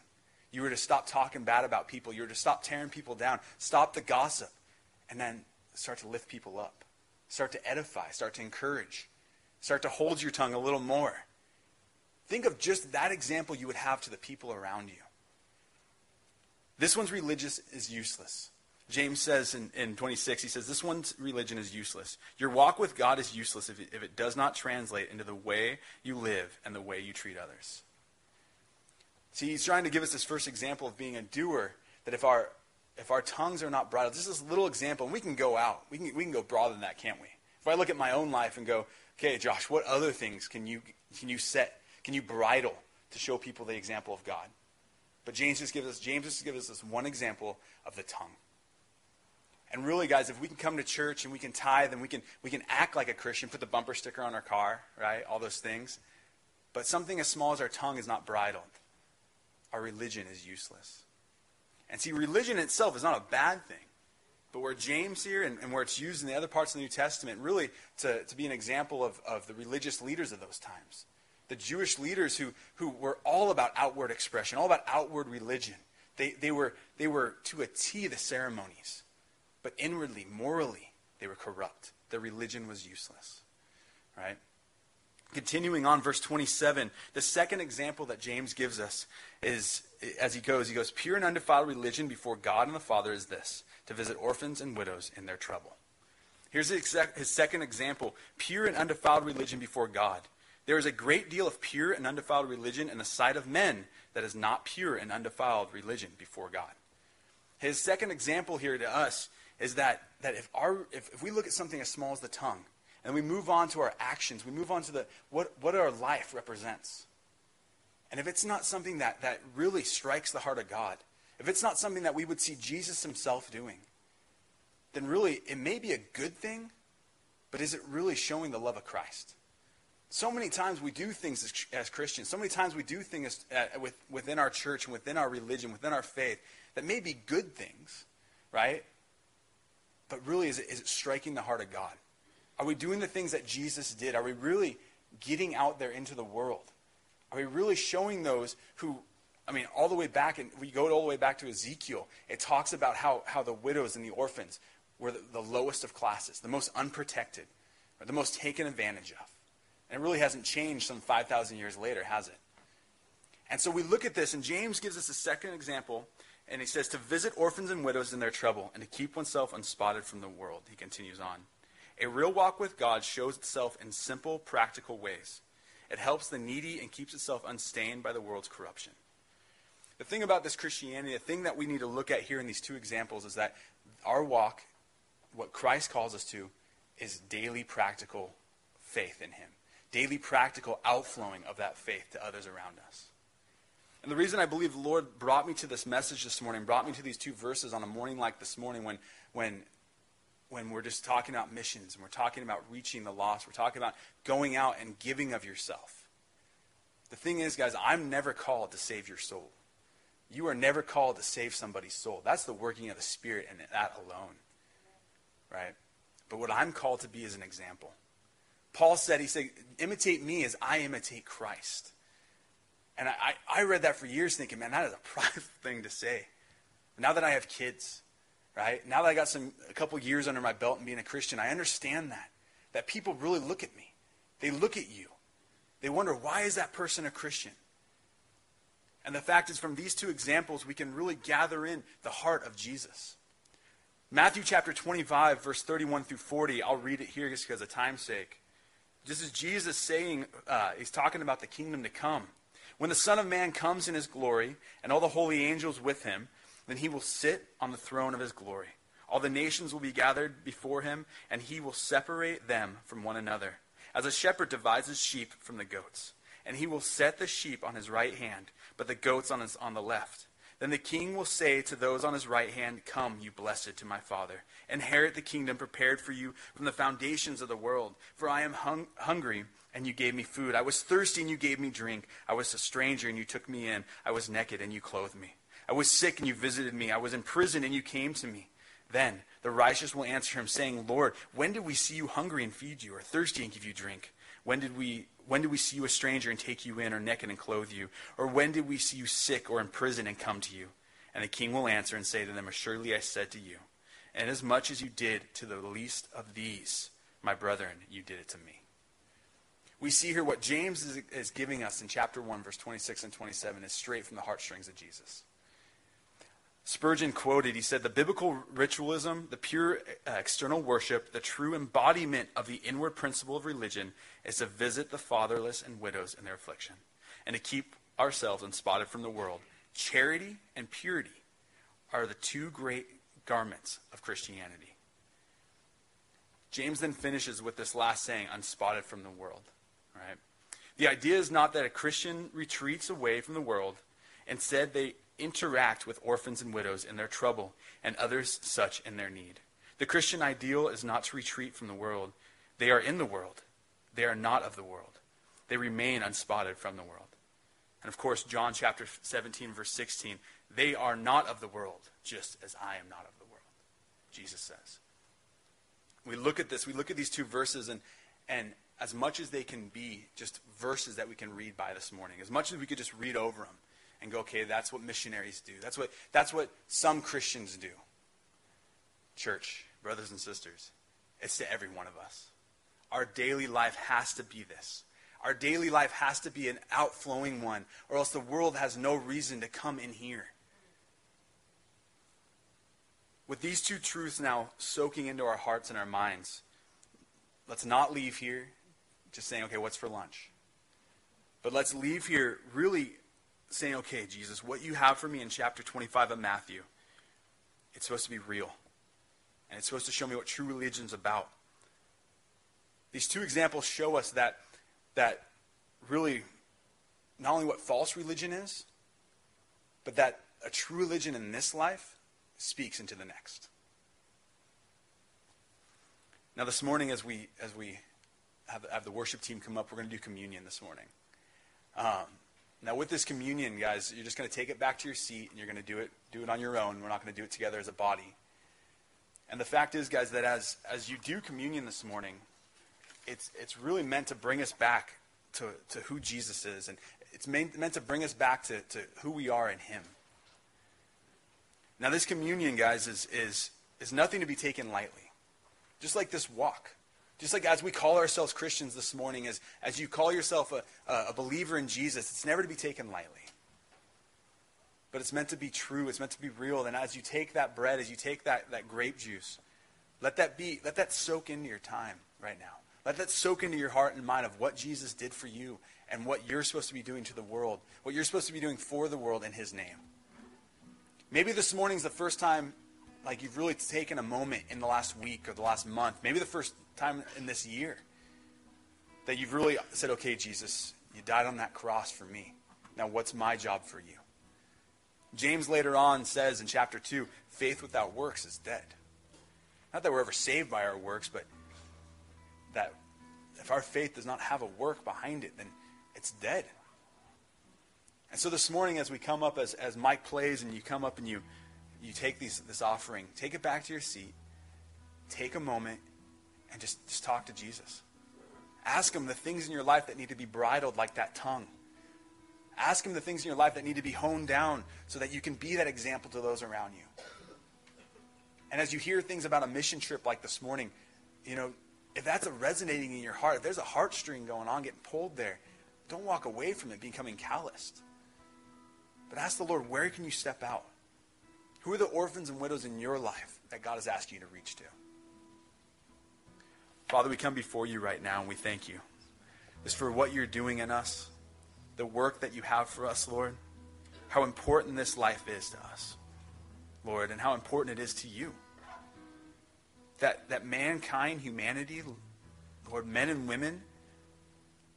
You were to stop talking bad about people. You were to stop tearing people down. Stop the gossip. And then start to lift people up. Start to edify. Start to encourage. Start to hold your tongue a little more. Think of just that example you would have to the people around you. This one's religious is useless. James says in, in 26, he says, This one's religion is useless. Your walk with God is useless if it, if it does not translate into the way you live and the way you treat others. See, he's trying to give us this first example of being a doer, that if our, if our tongues are not bridled, just this little example, and we can go out. We can, we can go broader than that, can't we? If I look at my own life and go, okay, Josh, what other things can you, can you set, can you bridle to show people the example of God? But James just gives us, James just gives us this one example of the tongue. And really, guys, if we can come to church and we can tithe and we can, we can act like a Christian, put the bumper sticker on our car, right? All those things. But something as small as our tongue is not bridled. Our religion is useless. And see, religion itself is not a bad thing. But where James here and, and where it's used in the other parts of the New Testament, really to, to be an example of, of the religious leaders of those times. The Jewish leaders who, who were all about outward expression, all about outward religion. They, they, were, they were to a T the ceremonies. But inwardly, morally, they were corrupt. Their religion was useless. Right? Continuing on, verse 27, the second example that James gives us is, as he goes, he goes, Pure and undefiled religion before God and the Father is this, to visit orphans and widows in their trouble. Here's his second example pure and undefiled religion before God. There is a great deal of pure and undefiled religion in the sight of men that is not pure and undefiled religion before God. His second example here to us is that, that if, our, if, if we look at something as small as the tongue, and we move on to our actions, we move on to the, what, what our life represents. And if it's not something that, that really strikes the heart of God, if it's not something that we would see Jesus himself doing, then really it may be a good thing, but is it really showing the love of Christ? So many times we do things as, as Christians. So many times we do things uh, with, within our church and within our religion, within our faith, that may be good things, right? But really, is it, is it striking the heart of God? Are we doing the things that Jesus did? Are we really getting out there into the world? Are we really showing those who, I mean, all the way back, and we go all the way back to Ezekiel, it talks about how, how the widows and the orphans were the, the lowest of classes, the most unprotected, or the most taken advantage of. And it really hasn't changed some 5,000 years later, has it? And so we look at this, and James gives us a second example, and he says to visit orphans and widows in their trouble and to keep oneself unspotted from the world. He continues on. A real walk with God shows itself in simple, practical ways. It helps the needy and keeps itself unstained by the world's corruption. The thing about this Christianity, the thing that we need to look at here in these two examples is that our walk, what Christ calls us to, is daily practical faith in Him, daily practical outflowing of that faith to others around us. And the reason I believe the Lord brought me to this message this morning, brought me to these two verses on a morning like this morning when, when, when we're just talking about missions and we're talking about reaching the lost, we're talking about going out and giving of yourself. The thing is, guys, I'm never called to save your soul. You are never called to save somebody's soul. That's the working of the Spirit and that alone. Right? But what I'm called to be is an example. Paul said, he said, imitate me as I imitate Christ. And I, I read that for years thinking, man, that is a prideful thing to say. Now that I have kids, right? Now that I got some a couple years under my belt and being a Christian, I understand that. That people really look at me. They look at you. They wonder, why is that person a Christian? And the fact is, from these two examples, we can really gather in the heart of Jesus. Matthew chapter 25, verse 31 through 40, I'll read it here just because of time's sake. This is Jesus saying, uh, he's talking about the kingdom to come. When the Son of Man comes in his glory, and all the holy angels with him, then he will sit on the throne of his glory. All the nations will be gathered before him, and he will separate them from one another, as a shepherd divides his sheep from the goats. And he will set the sheep on his right hand, but the goats on, his, on the left. Then the king will say to those on his right hand, Come, you blessed to my Father. Inherit the kingdom prepared for you from the foundations of the world. For I am hung- hungry, and you gave me food. I was thirsty, and you gave me drink. I was a stranger, and you took me in. I was naked, and you clothed me. I was sick, and you visited me. I was in prison, and you came to me. Then the righteous will answer him, saying, Lord, when did we see you hungry and feed you, or thirsty and give you drink? When did we when did we see you a stranger and take you in, or naked and clothe you? Or when did we see you sick or in prison and come to you? And the king will answer and say to them, Assuredly I said to you, and as much as you did to the least of these, my brethren, you did it to me. We see here what James is, is giving us in chapter 1, verse 26 and 27 is straight from the heartstrings of Jesus. Spurgeon quoted, he said, The biblical ritualism, the pure uh, external worship, the true embodiment of the inward principle of religion is to visit the fatherless and widows in their affliction and to keep ourselves unspotted from the world. Charity and purity are the two great garments of Christianity. James then finishes with this last saying, unspotted from the world. Right? The idea is not that a Christian retreats away from the world. Instead, they interact with orphans and widows in their trouble and others such in their need. The Christian ideal is not to retreat from the world. They are in the world. They are not of the world. They remain unspotted from the world. And of course, John chapter 17, verse 16, they are not of the world, just as I am not of the world, Jesus says. We look at this, we look at these two verses, and, and as much as they can be just verses that we can read by this morning, as much as we could just read over them, and go, okay, that's what missionaries do. That's what, that's what some Christians do. Church, brothers and sisters, it's to every one of us. Our daily life has to be this. Our daily life has to be an outflowing one, or else the world has no reason to come in here. With these two truths now soaking into our hearts and our minds, let's not leave here just saying, okay, what's for lunch? But let's leave here really saying, okay, Jesus, what you have for me in chapter 25 of Matthew, it's supposed to be real. And it's supposed to show me what true religion's about. These two examples show us that, that really not only what false religion is, but that a true religion in this life speaks into the next. Now, this morning, as we, as we have, have the worship team come up. We're going to do communion this morning. Um, now, with this communion, guys, you're just going to take it back to your seat and you're going to do it, do it on your own. We're not going to do it together as a body. And the fact is, guys, that as, as you do communion this morning, it's, it's really meant to bring us back to, to who Jesus is. And it's meant, meant to bring us back to, to who we are in Him. Now, this communion, guys, is, is, is nothing to be taken lightly. Just like this walk. Just like as we call ourselves Christians this morning, as, as you call yourself a, a believer in Jesus, it's never to be taken lightly. But it's meant to be true. It's meant to be real. And as you take that bread, as you take that, that grape juice, let that be, let that soak into your time right now. Let that soak into your heart and mind of what Jesus did for you and what you're supposed to be doing to the world, what you're supposed to be doing for the world in his name. Maybe this morning's the first time like you've really taken a moment in the last week or the last month, maybe the first time in this year, that you've really said, okay, Jesus, you died on that cross for me. Now, what's my job for you? James later on says in chapter 2 faith without works is dead. Not that we're ever saved by our works, but that if our faith does not have a work behind it, then it's dead. And so this morning, as we come up, as, as Mike plays, and you come up and you, you take these, this offering, take it back to your seat, take a moment, and just, just talk to Jesus. Ask him the things in your life that need to be bridled like that tongue. Ask him the things in your life that need to be honed down so that you can be that example to those around you. And as you hear things about a mission trip like this morning, you know, if that's resonating in your heart, if there's a heartstring going on, getting pulled there, don't walk away from it becoming calloused. But ask the Lord, where can you step out? Who are the orphans and widows in your life that God is asking you to reach to? Father, we come before you right now and we thank you just for what you're doing in us, the work that you have for us, Lord, how important this life is to us, Lord, and how important it is to you. That, that mankind, humanity, Lord, men and women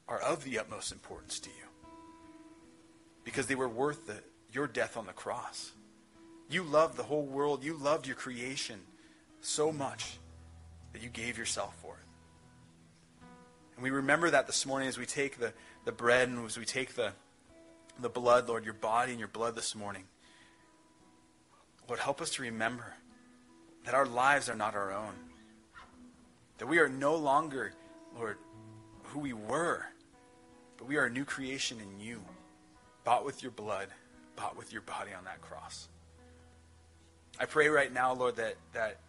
are of the utmost importance to you because they were worth the, your death on the cross. You loved the whole world. You loved your creation so much that you gave yourself for it. And we remember that this morning as we take the, the bread and as we take the, the blood, Lord, your body and your blood this morning. Lord, help us to remember that our lives are not our own. That we are no longer, Lord, who we were, but we are a new creation in you, bought with your blood, bought with your body on that cross. I pray right now, Lord, that, that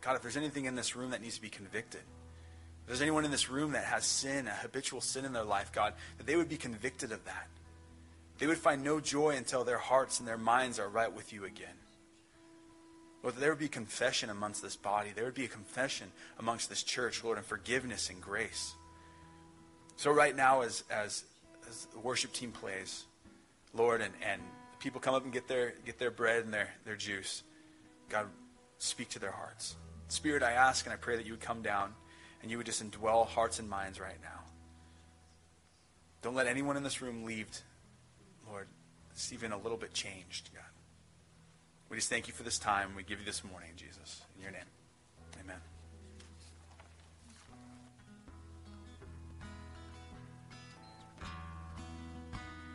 God, if there's anything in this room that needs to be convicted, if there's anyone in this room that has sin, a habitual sin in their life, God, that they would be convicted of that. They would find no joy until their hearts and their minds are right with you again. Lord, there would be confession amongst this body. There would be a confession amongst this church, Lord, and forgiveness and grace. So right now, as, as, as the worship team plays, Lord, and, and people come up and get their, get their bread and their, their juice, God, speak to their hearts. Spirit, I ask and I pray that you would come down and you would just indwell hearts and minds right now. Don't let anyone in this room leave, Lord, it's even a little bit changed, God. We just thank you for this time. We give you this morning, Jesus. In your name.